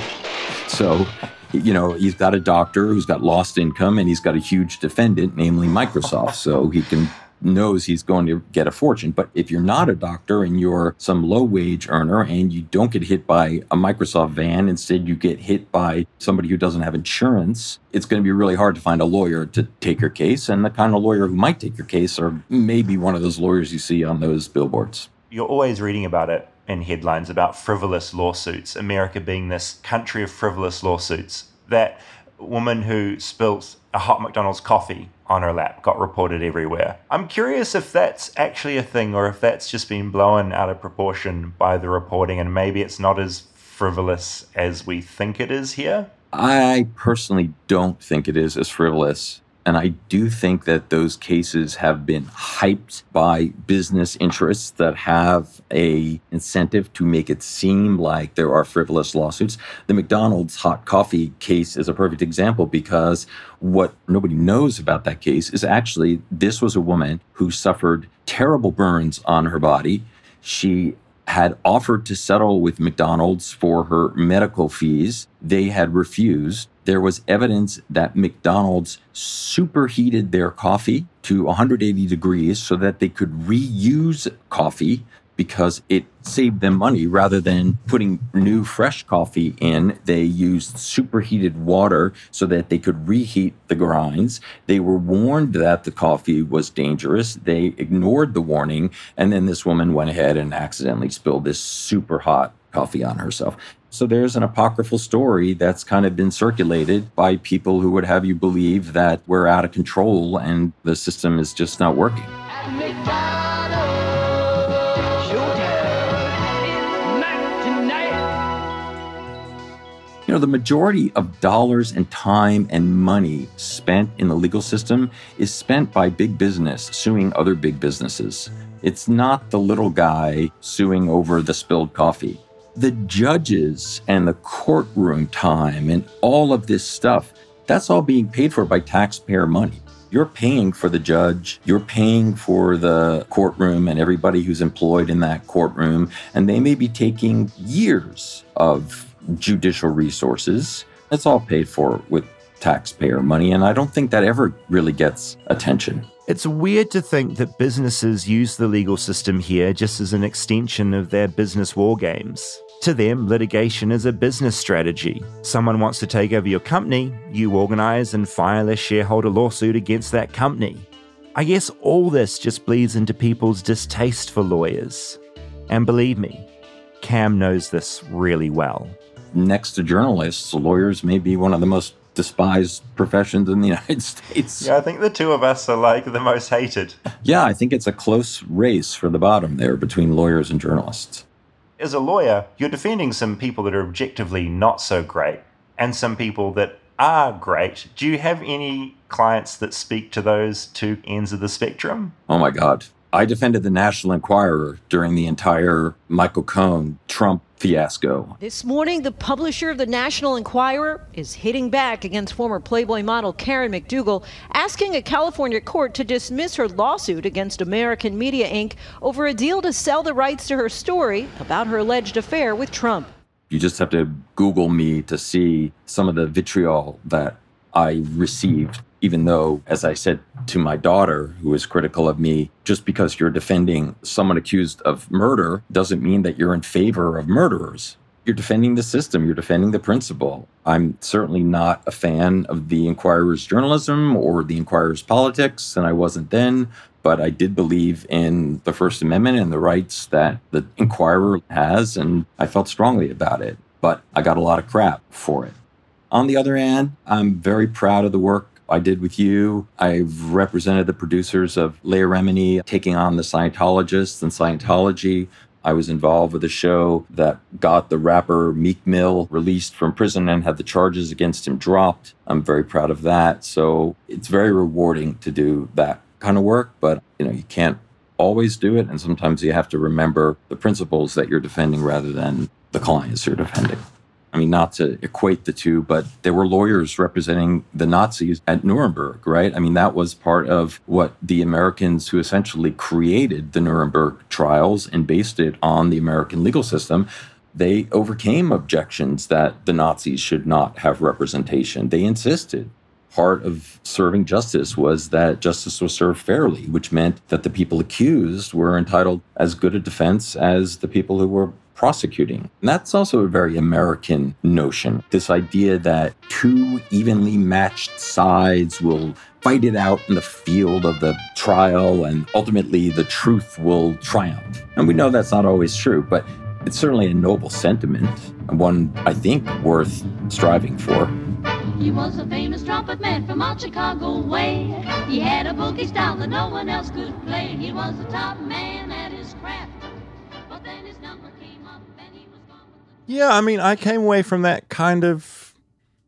So you know, he's got a doctor who's got lost income and he's got a huge defendant, namely Microsoft. So he can knows he's going to get a fortune. But if you're not a doctor and you're some low wage earner and you don't get hit by a Microsoft van, instead you get hit by somebody who doesn't have insurance, it's going to be really hard to find a lawyer to take your case. And the kind of lawyer who might take your case are maybe one of those lawyers you see on those billboards. You're always reading about it in headlines about frivolous lawsuits, America being this country of frivolous lawsuits. That woman who spilt a hot McDonald's coffee on her lap got reported everywhere. I'm curious if that's actually a thing or if that's just been blown out of proportion by the reporting and maybe it's not as frivolous as we think it is here. I personally don't think it is as frivolous. And I do think that those cases have been hyped by business interests that have a incentive to make it seem like there are frivolous lawsuits. The McDonald's hot coffee case is a perfect example because what nobody knows about that case is actually this was a woman who suffered terrible burns on her body. She had offered to settle with McDonald's for her medical fees. They had refused. There was evidence that McDonald's superheated their coffee to 180 degrees so that they could reuse coffee because it saved them money rather than putting new fresh coffee in. They used superheated water so that they could reheat the grinds. They were warned that the coffee was dangerous. They ignored the warning. And then this woman went ahead and accidentally spilled this super hot coffee on herself. So there's an apocryphal story that's kind of been circulated by people who would have you believe that we're out of control and the system is just not working. You know, the majority of dollars and time and money spent in the legal system is spent by big business suing other big businesses. It's not the little guy suing over the spilled coffee. The judges and the courtroom time and all of this stuff, that's all being paid for by taxpayer money. You're paying for the judge, you're paying for the courtroom and everybody who's employed in that courtroom, and they may be taking years of judicial resources. It's all paid for with taxpayer money, and I don't think that ever really gets attention. It's weird to think that businesses use the legal system here just as an extension of their business war games. To them, litigation is a business strategy. Someone wants to take over your company, you organize and file a shareholder lawsuit against that company. I guess all this just bleeds into people's distaste for lawyers. And believe me, Cam knows this really well. Next to journalists, lawyers may be one of the most despised professions in the United States. Yeah, I think the two of us are like the most hated. Yeah, I think it's a close race for the bottom there between lawyers and journalists. As a lawyer, you're defending some people that are objectively not so great and some people that are great. Do you have any clients that speak to those two ends of the spectrum? Oh my God. I defended the National Enquirer during the entire Michael Cohen Trump fiasco. This morning, the publisher of the National Enquirer is hitting back against former Playboy model Karen McDougal, asking a California court to dismiss her lawsuit against American Media Inc. over a deal to sell the rights to her story about her alleged affair with Trump. You just have to Google me to see some of the vitriol that I received even though, as I said to my daughter, who is critical of me, just because you're defending someone accused of murder doesn't mean that you're in favor of murderers. You're defending the system, you're defending the principle. I'm certainly not a fan of the Enquirer's journalism or the Enquirer's politics, and I wasn't then, but I did believe in the First Amendment and the rights that the Enquirer has, and I felt strongly about it. But I got a lot of crap for it. On the other hand, I'm very proud of the work I did with you. I've represented the producers of Leah Remini taking on the Scientologists and Scientology. I was involved with a show that got the rapper Meek Mill released from prison and had the charges against him dropped. I'm very proud of that. So it's very rewarding to do that kind of work, but you know, you can't always do it and sometimes you have to remember the principles that you're defending rather than the clients you're defending. I mean, not to equate the two, but there were lawyers representing the Nazis at Nuremberg, right? I mean, that was part of what the Americans who essentially created the Nuremberg trials and based it on the American legal system. They overcame objections that the Nazis should not have representation. They insisted part of serving justice was that justice was served fairly, which meant that the people accused were entitled as good a defense as the people who were prosecuting. And that's also a very American notion. This idea that two evenly matched sides will fight it out in the field of the trial and ultimately the truth will triumph. And we know that's not always true, but it's certainly a noble sentiment and one I think worth striving for. He was a famous trumpet man from out Chicago way. He had a boogie style that no one else could play. He was the top man at his craft. But then his number Yeah, I mean, I came away from that kind of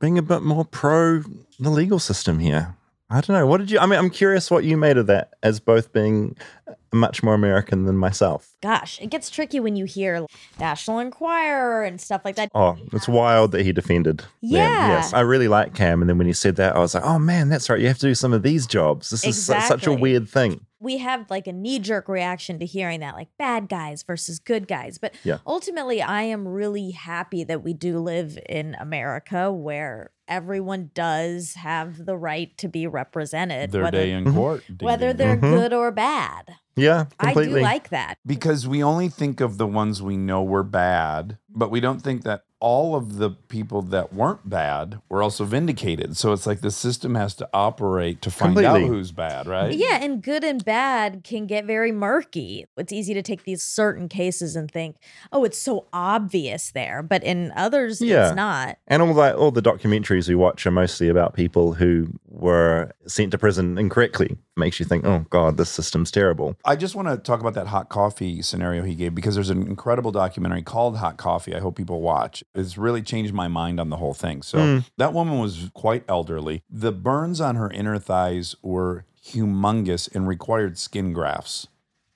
being a bit more pro the legal system here. I don't know. What did you? I mean, I'm curious what you made of that as both being uh, much more American than myself. Gosh, it gets tricky when you hear National Enquirer and stuff like that. Oh, it's wild that he defended. them. Yeah. Yes. I really like Cam. And then when he said that, I was like, oh man, that's right. You have to do some of these jobs. This is su- such a weird thing. We have like a knee jerk reaction to hearing that, like bad guys versus good guys. But Yeah. ultimately, I am really happy that we do live in America where everyone does have the right to be represented. Their whether, day in court. ding, whether ding, they're ding. Mm-hmm. good or bad. Yeah, completely. I do like that. because we only think of the ones we know were bad, but we don't think that all of the people that weren't bad were also vindicated. So it's like the system has to operate to find out who's bad, right? Yeah, and good and bad can get very murky. It's easy to take these certain cases and think, oh, it's so obvious there. But in others, Yeah. it's not. And all that, all the documentaries we watch are mostly about people who were sent to prison incorrectly. Makes you think, oh God, this system's terrible. I just want to talk about that hot coffee scenario he gave because there's an incredible documentary called Hot Coffee. I hope people watch. It's really changed my mind on the whole thing. So Mm. that woman was quite elderly. The burns on her inner thighs were humongous and required skin grafts.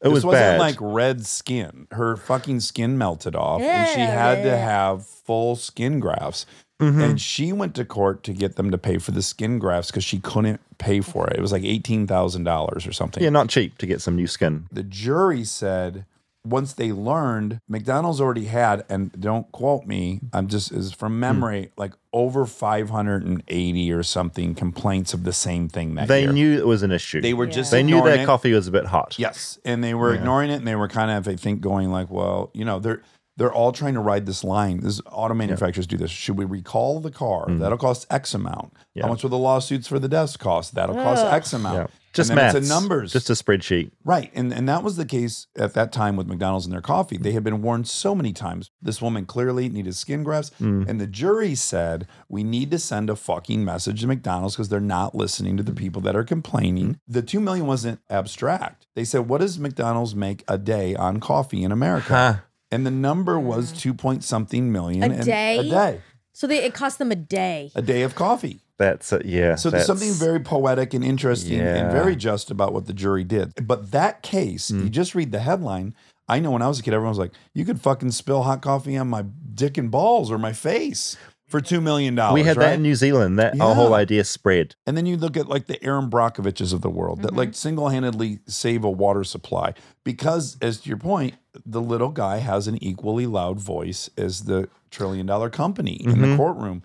It this was wasn't bad. like red skin. Her fucking skin melted off, and she had to have full skin grafts. Mhm. And she went to court to get them to pay for the skin grafts because she couldn't pay for it. It was like eighteen thousand dollars or something. Yeah, not cheap to get some new skin. The jury said once they learned McDonald's already had, and don't quote me, I'm just is Hmm. from memory, like over 580 or something complaints of the same thing that They year. knew it was an issue. They were just they knew ignoring their it. coffee was a bit hot. Yes, and they were Yeah. ignoring it, and they were kind of, I think, going like, well, you know, they're they're all trying to ride this line. This auto manufacturers do this. Should we recall the car? Mm. That'll cost X amount. Yeah. How much will the lawsuits for the desk cost? That'll cost Ugh. X amount. Yeah. Just and maths. it's a numbers. Just a spreadsheet. Right. And and that was the case at that time with McDonald's and their coffee. They had been warned so many times. This woman clearly needed skin grafts. Mm. And the jury said, we need to send a fucking message to McDonald's because they're not listening to the people that are complaining. The two million wasn't abstract. They said, what does McDonald's make a day on coffee in America? Huh. And the number was two point something million A and- day? A day. So they, it cost them a day. A day of coffee. That's a, yeah. So there's something very poetic and interesting and very just about what the jury did. But that case, Hmm. you just read the headline. I know when I was a kid, everyone was like, you could fucking spill hot coffee on my dick and balls or my face for $2 million. We had right? that in New Zealand. That our whole idea spread. And then you look at like the Erin Brockoviches of the world that like single handedly save a water supply because, as to your point, the little guy has an equally loud voice as the trillion dollar company in the Mhm. courtroom.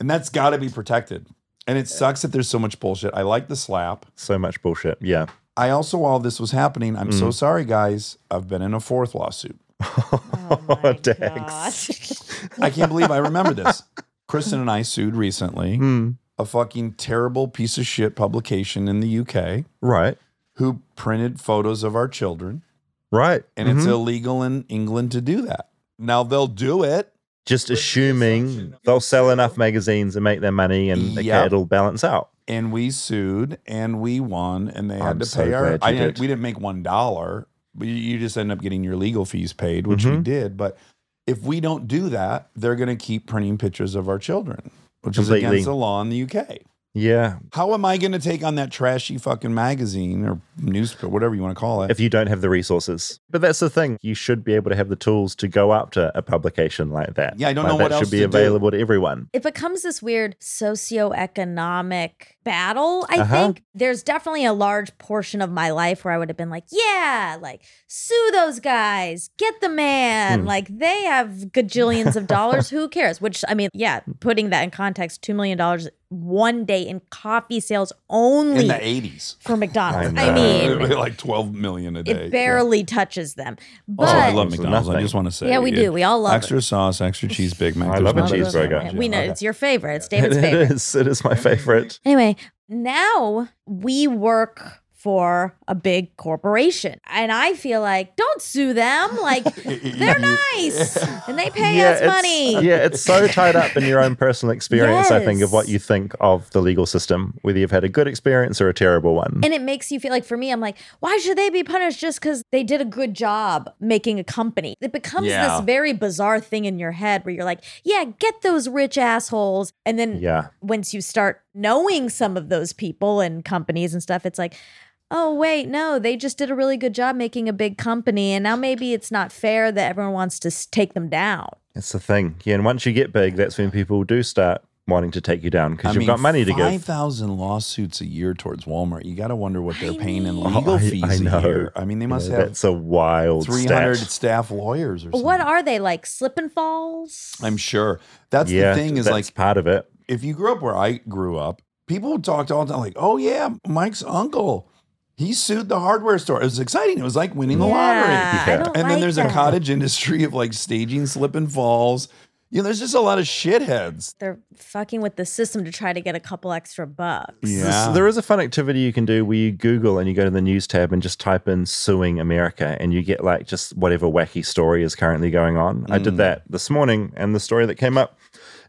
And that's got to be protected. And it sucks that there's so much bullshit. I like the slap. So much bullshit. Yeah. I also, while this was happening, I'm so Mm. sorry, guys. I've been in a fourth lawsuit. Oh, my Dax. I can't believe I remember this. Kristen and I sued recently Hmm. a fucking terrible piece of shit publication in the UK Right. who printed photos of our children, Right. and it's Mhm. illegal in England to do that. Now they'll do it. Just assuming they'll sell enough magazines and make their money and Yep. it'll balance out. And we sued and we won, and they had I'm to so pay our. I didn't, we didn't make one dollar, but you- just end up getting your legal fees paid, which we Mhm. did. But if we don't do that, they're going to keep printing pictures of our children, which is against the law in the UK. Yeah. How am I going to take on that trashy fucking magazine or newspaper, whatever you want to call it? If you don't have the resources. But that's the thing. You should be able to have the tools to go up to a publication like that. Yeah, I don't Like, know that what else should be to do. available to everyone. it becomes this weird socioeconomic battle. I Uh-huh. think there's definitely a large portion of my life where I would have been like, yeah, like sue those guys, get the man. Hmm. Like they have gajillions of dollars. Who cares? Which, I mean, yeah, putting that in context, $2 million one day in coffee sales only in the 80s. for McDonald's. I I, mean, like 12 million a day. it barely touches them. But Also, I love McDonald's. I just want to say. Yeah, we do. We all love extra sauce, extra cheese, Big Mac. I There's love a no- cheeseburger. we know Okay. it's your favorite. It's it David's favorite. is. It is my favorite. Anyway, now we work for a big corporation. And I feel like, don't sue them. Like, they're nice and they pay us money. Yeah, it's so tied up in your own personal experience, I think, of what you think of the legal system, whether you've had a good experience or a terrible one. And it makes you feel like, for me, I'm like, why should they be punished just because they did a good job making a company? It becomes Yeah. this very bizarre thing in your head where you're like, yeah, get those rich assholes. And then yeah. once you start knowing some of those people and companies and stuff, it's like, oh, wait, no, they just did a really good job making a big company. And now maybe it's not fair that everyone wants to take them down. that's the thing. Yeah, and once you get big, that's when people do start wanting to take you down because you've mean, got money to give. 5,000 lawsuits a year towards Walmart. You got to wonder what they're I paying in legal Oh, I- fees I know. a year. I mean, they must Yeah, have That's a wild 300 stat. staff lawyers or something. What are they like? Slip and falls? I'm sure. That's yeah, the thing is that's like part of it. If you grew up where I grew up, people talked all the time like, "Oh yeah, Mike's uncle." He sued the hardware store. It was exciting. It was like winning the Yeah, lottery. I don't and then like there's a cottage industry of like staging slip and falls. You know, there's just a lot of shitheads. They're fucking with the system to try to get a couple extra bucks. This- there is a fun activity you can do where you Google and you go to the news tab and just type in suing America and you get like just whatever wacky story is currently going on. I did Mm. that this morning and the story that came up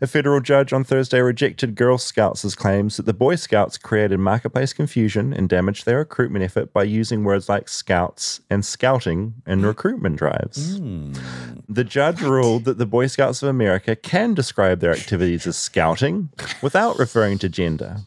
a federal judge on Thursday rejected Girl Scouts' claims that the Boy Scouts created marketplace confusion and damaged their recruitment effort by using words like scouts and scouting in recruitment drives. Hmm. The judge ruled that the Boy Scouts of America can describe their activities as scouting without referring to gender.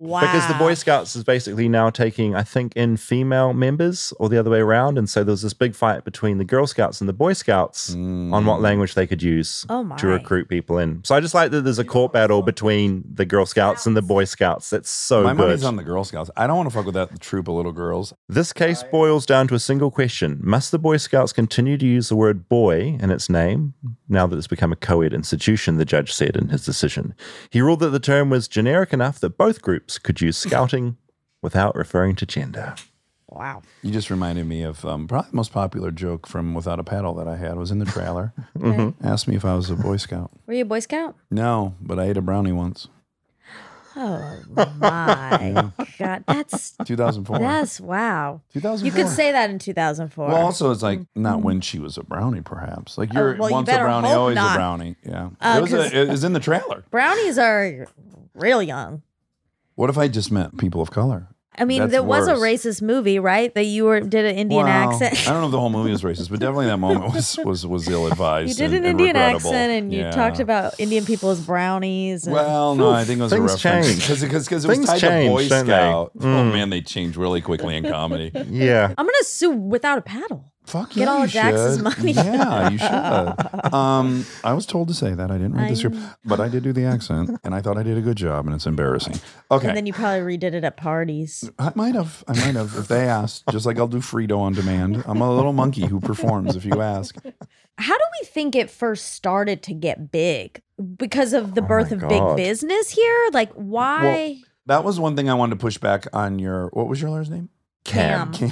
Wow. Because the Boy Scouts is basically now taking, I think, in female members or the other way around. And so there was this big fight between the Girl Scouts and the Boy Scouts on what mm. language they could use Oh to recruit people in. So I just like that there's a court battle between the Girl Scouts and the Boy Scouts. That's so My good. money's on the Girl Scouts. I don't want to fuck with that troop of little girls. This case boils down to a single question Must the Boy Scouts continue to use the word boy in its name now that it's become a co ed institution? The judge said in his decision. He ruled that the term was generic enough that both groups could use scouting without referring to gender. Wow. You just reminded me of um, probably the most popular joke from Without a Paddle that I had was in the trailer. Mhm. Asked me if I was a Boy Scout. Were you a Boy Scout? No, but I ate a brownie once. Oh my god, that's 2004. That's wow. 2004. You could say that in 2004. Well, also it's like not when she was a brownie, perhaps. Like Mm-hmm. Oh, you're well, you once a better brownie, always not. a brownie. Yeah, Uh, it was 'cause- a, it was in the trailer. Brownies are real young. What if I just meant people of color? I mean, That's there was a racist movie, right? That you were did an Indian Well, accent. I don't know if the whole movie was racist, but definitely that moment was was was ill advised. You did and, an Indian regrettable. accent, and you Yeah. talked about Indian people as brownies. And, Well, no, I think it was Things a reference change. because because it was Things tied to Boy change, don't they? Scout. Oh Mm. man, they change really quickly in comedy. Yeah. I'm gonna sue without a paddle. Fuck you. Get yeah, all you of Dax's should. money. Yeah, you should. Um, I was told to say that. I didn't read I the script, but I did do the accent, and I thought I did a good job, and it's embarrassing. Okay. And then you probably redid it at parties. I might have. I might have if they asked. Just like I'll do Frito on demand. I'm a little monkey who performs if you ask. How do we think it first started to get big? Because of the birth of big business here? Like, why? That was one thing I wanted to push back on your. What was your lawyer's name? Cam. Cam.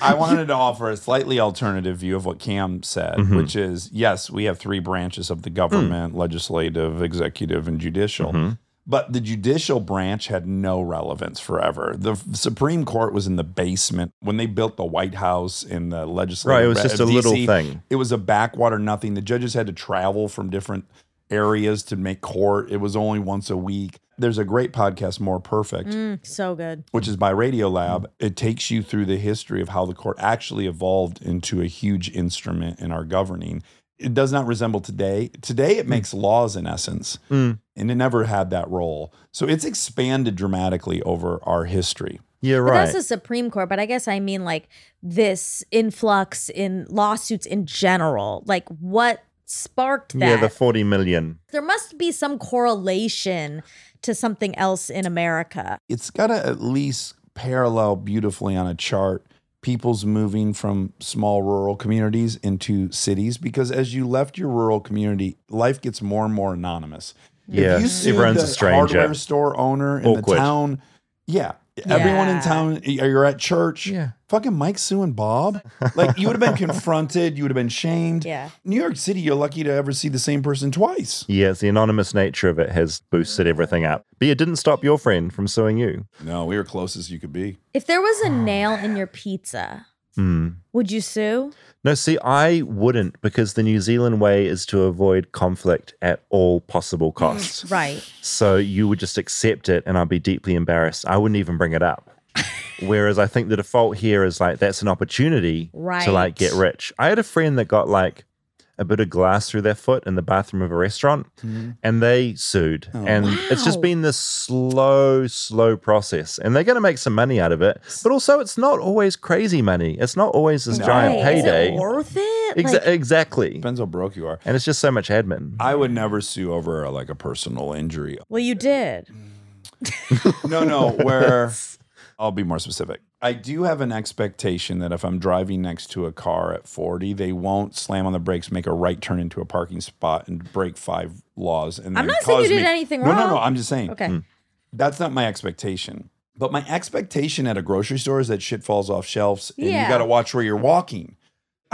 I wanted to offer a slightly alternative view of what Cam said, Mhm. which is yes, we have three branches of the government legislative, executive, and judicial. Mhm. But the judicial branch had no relevance forever. The Supreme Court was in the basement when they built the White House in the legislative. Right, it was just a little thing. It was a backwater nothing. The judges had to travel from different areas to make court. It was only once a week. There's a great podcast, More Perfect Mm, so good. which is by Radiolab, it takes you through the history of how the court actually evolved into a huge instrument in our governing. It does not resemble today. Today, it makes laws in essence, Mm. and it never had that role. So it's expanded dramatically over our history. Yeah, But that's the Supreme Court. But I guess I mean like this influx in lawsuits in general. Like, what sparked that? Yeah, the 40 million. there must be some correlation to something else in America. It's got to at least parallel beautifully on a chart people's moving from small rural communities into cities because as you left your rural community, life gets more and more anonymous. Yeah, if you sued everyone's the a stranger. hardware store owner in Awkward. the town, yeah, everyone in Yeah. town, you're at church. Yeah. Fucking Mike suing Bob. Like you would have been confronted, you would have been shamed. Yeah. New York City, you're lucky to ever see the same person twice. Yes, the anonymous nature of it has boosted everything up. But it didn't stop your friend from suing you. No, we were close as you could be. If there was a nail in your pizza, Hmm. would you sue? No, see, I wouldn't because the New Zealand way is to avoid conflict at all possible costs. Right. So you would just accept it and I'd be deeply embarrassed. I wouldn't even bring it up. Whereas I think the default here is like that's an opportunity right. to like get rich. I had a friend that got like a bit of glass through their foot in the bathroom of a restaurant mm-hmm. and they sued. Oh. and it's just been this slow, slow process. And they're going to make some money out of it. But also, it's not always crazy money. It's not always this giant Right. Is payday. it worth it? Exa- Like- exactly. Depends how broke you are. And it's just so much admin. I would never sue over a, like a personal injury. well, you did. No, no, where I'll be more specific. I do have an expectation that if I'm driving next to a car at 40, they won't slam on the brakes, make a right turn into a parking spot, and break five laws. And I'm then not saying you cause did me- anything no, No, no, wrong. I'm just saying. Okay. Mm. That's not my expectation. But my expectation at a grocery store is that shit falls off shelves and Yeah. you got to watch where you're walking.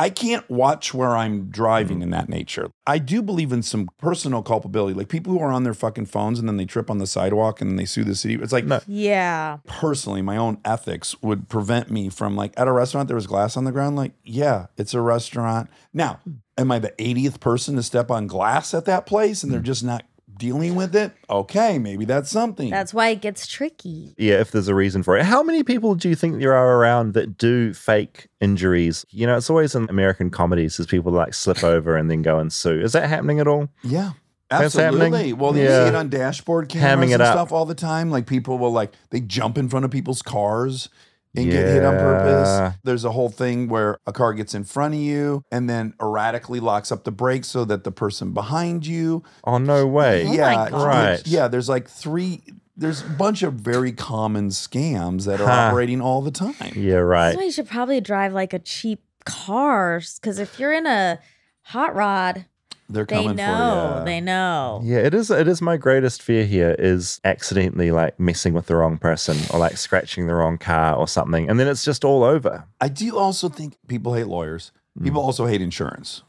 I can't watch where I'm driving mm. in that nature. I do believe in some personal culpability, like people who are on their fucking phones and then they trip on the sidewalk and then they sue the city. It's like, Yeah. personally, my own ethics would prevent me from like at a restaurant there was glass on the ground. Like, yeah, it's a restaurant. Now, am I the 80th person to step on glass at that place and they're mm. just not dealing with it? Okay, maybe that's something. That's why it gets tricky. Yeah, if there's a reason for it. How many people do you think there are around that do fake injuries? You know, it's always in American comedies as people like slip over and then go and sue. Is that happening at all? Yeah. That's Absolutely. happening? Well, you Yeah. see it on dashboard Hamming cameras it and up. stuff all the time. Like people will like they jump in front of people's cars and get hit on purpose. There's a whole thing where a car gets in front of you and then erratically locks up the brakes so that the person behind you. Oh no way! Oh yeah, it's- right. Yeah, there's like three. There's a bunch of very common scams that are Huh. operating all the time. Yeah, right. why you should probably drive like a cheap car. Because if you're in a hot rod, They're they coming know. for you. They know. Yeah, it is. It is my greatest fear here is accidentally like messing with the wrong person or like scratching the wrong car or something, and then it's just all over. I do also think people hate lawyers. Mm. People also hate insurance.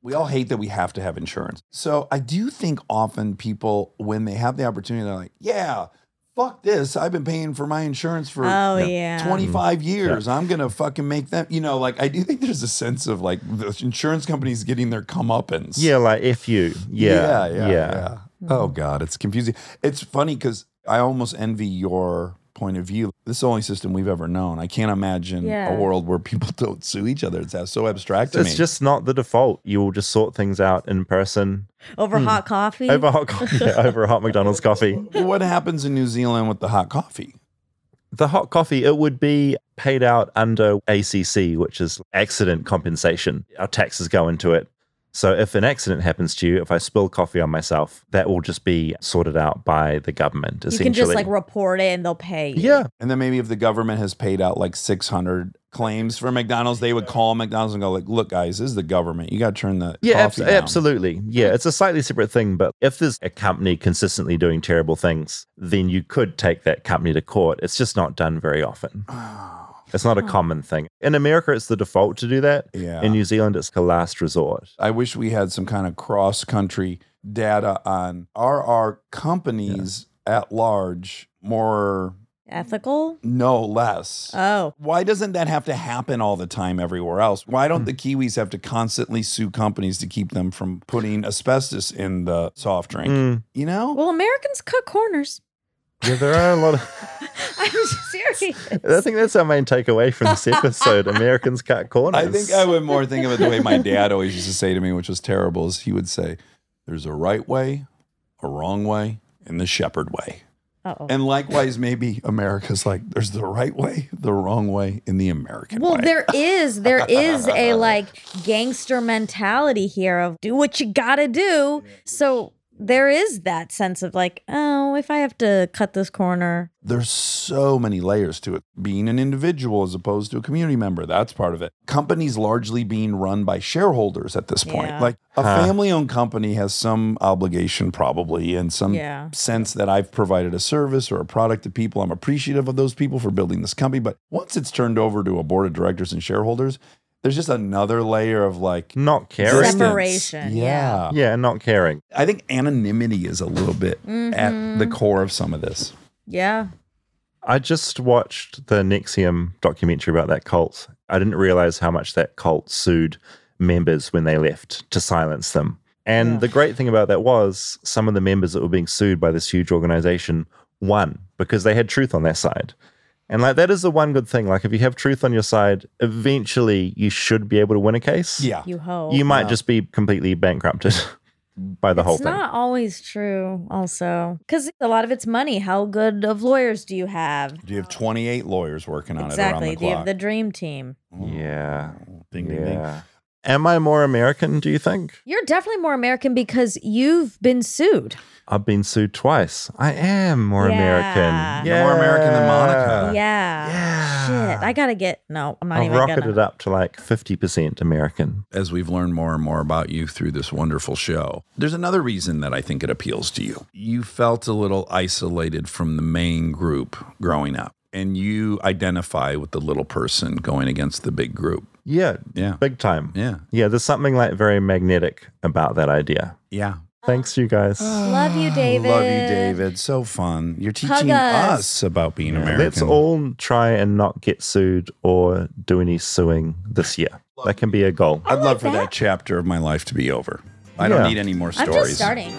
We all hate that we have to have insurance. So I do think often people, when they have the opportunity, they're like, yeah, fuck this. I've been paying for my insurance for Oh, yeah. 25 mm. years. I'm going to fucking make them, you know, like I do think there's a sense of like the insurance companies getting their comeuppance. Yeah, like if you. Yeah, yeah, yeah. yeah. Oh God, it's confusing. It's funny because I almost envy your point of view. This is the only system we've ever known. I can't imagine Yeah. a world where people don't sue each other. It's so abstract to It's me. just not the default. You will just sort things out in person Over Hmm. hot coffee. over hot coffee, yeah, over a hot McDonald's coffee. what happens in New Zealand with the hot coffee? The hot coffee, it would be paid out under ACC, which is accident compensation. Our taxes go into it. So if an accident happens to you, if I spill coffee on myself, that will just be sorted out by the government. you can just like report it and they'll pay you. yeah, And then maybe if the government has paid out like 600 claims for McDonald's, they would call McDonald's and go like, "Look, guys, this is the government. You got to turn the Yeah, abs- coffee down." absolutely. Yeah, it's a slightly separate thing. But if there's a company consistently doing terrible things, then you could take that company to court. It's just not done very often. Oh. It's not a common thing. In America, it's the default to do that. Yeah. In New Zealand, it's the last resort. I wish we had some kind of cross country data on are our companies at large more Ethical? no less. Oh. Why doesn't that have to happen all the time everywhere else? Why don't the Kiwis have to constantly sue companies to keep them from putting asbestos in the soft drink? Mm. You know? Well, Americans cut corners. Yeah, there are a lot of. I'm serious. I think that's our main takeaway from this episode. Americans cut corners. I think I would more think of it the way my dad always used to say to me, which was terrible, is he would say, There's a right way, a wrong way, and the Shepard way. Uh-oh. And likewise, maybe America's like, there's the right way, the wrong way, and the American Well, way. there is there is a like gangster mentality here of do what you gotta do. So there is that sense of like, oh, if I have to cut this corner, There's so many layers to it. Being an individual as opposed to a community member, that's part of it. Companies largely being run by shareholders at this point. Yeah. Like a Huh. family owned company has some obligation, probably, in some Yeah. sense that I've provided a service or a product to people. I'm appreciative of those people for building this company. But once it's turned over to a board of directors and shareholders, there's just another layer of like not caring. Separation, yeah. Yeah, not caring. I think anonymity is a little bit at the Mhm. core of some of this. yeah. I just watched the NXIVM documentary about that cult. I didn't realize how much that cult sued members when they left to silence them. And the great thing about that was some of the members that were being sued by this huge organization won because they had truth on their side. And like that is the one good thing. Like if you have truth on your side, eventually you should be able to win a case. Yeah. You hope. You might Yeah. just be completely bankrupted by the whole it's thing. not always true, also, because a lot of it's money. How good of lawyers do you have? Do you have 28 lawyers working on Exactly. it Exactly. the Do you have the dream team? Yeah. Ding, ding, ding. Yeah. Am I more American, do you think? You're definitely more American because you've been sued. I've been sued twice. I am more Yeah. American. You're more American than Monica. Yeah. Yeah. shit. I gotta get no. I'm not I'll even rocket gonna. it up to like 50% American. as we've learned more and more about you through this wonderful show. There's another reason that I think it appeals to you. You felt a little isolated from the main group growing up, and you identify with the little person going against the big group. Yeah. Yeah. Big time. Yeah. Yeah. There's something like very magnetic about that idea. Yeah. Thanks, you guys. Love you, David. Love you, David. So fun. You're teaching us. us about being American. Let's all try and not get sued or do any suing this year. That can be a goal. I'd love for that chapter of my life to be over. I Yeah. don't need any more I'm stories. just starting.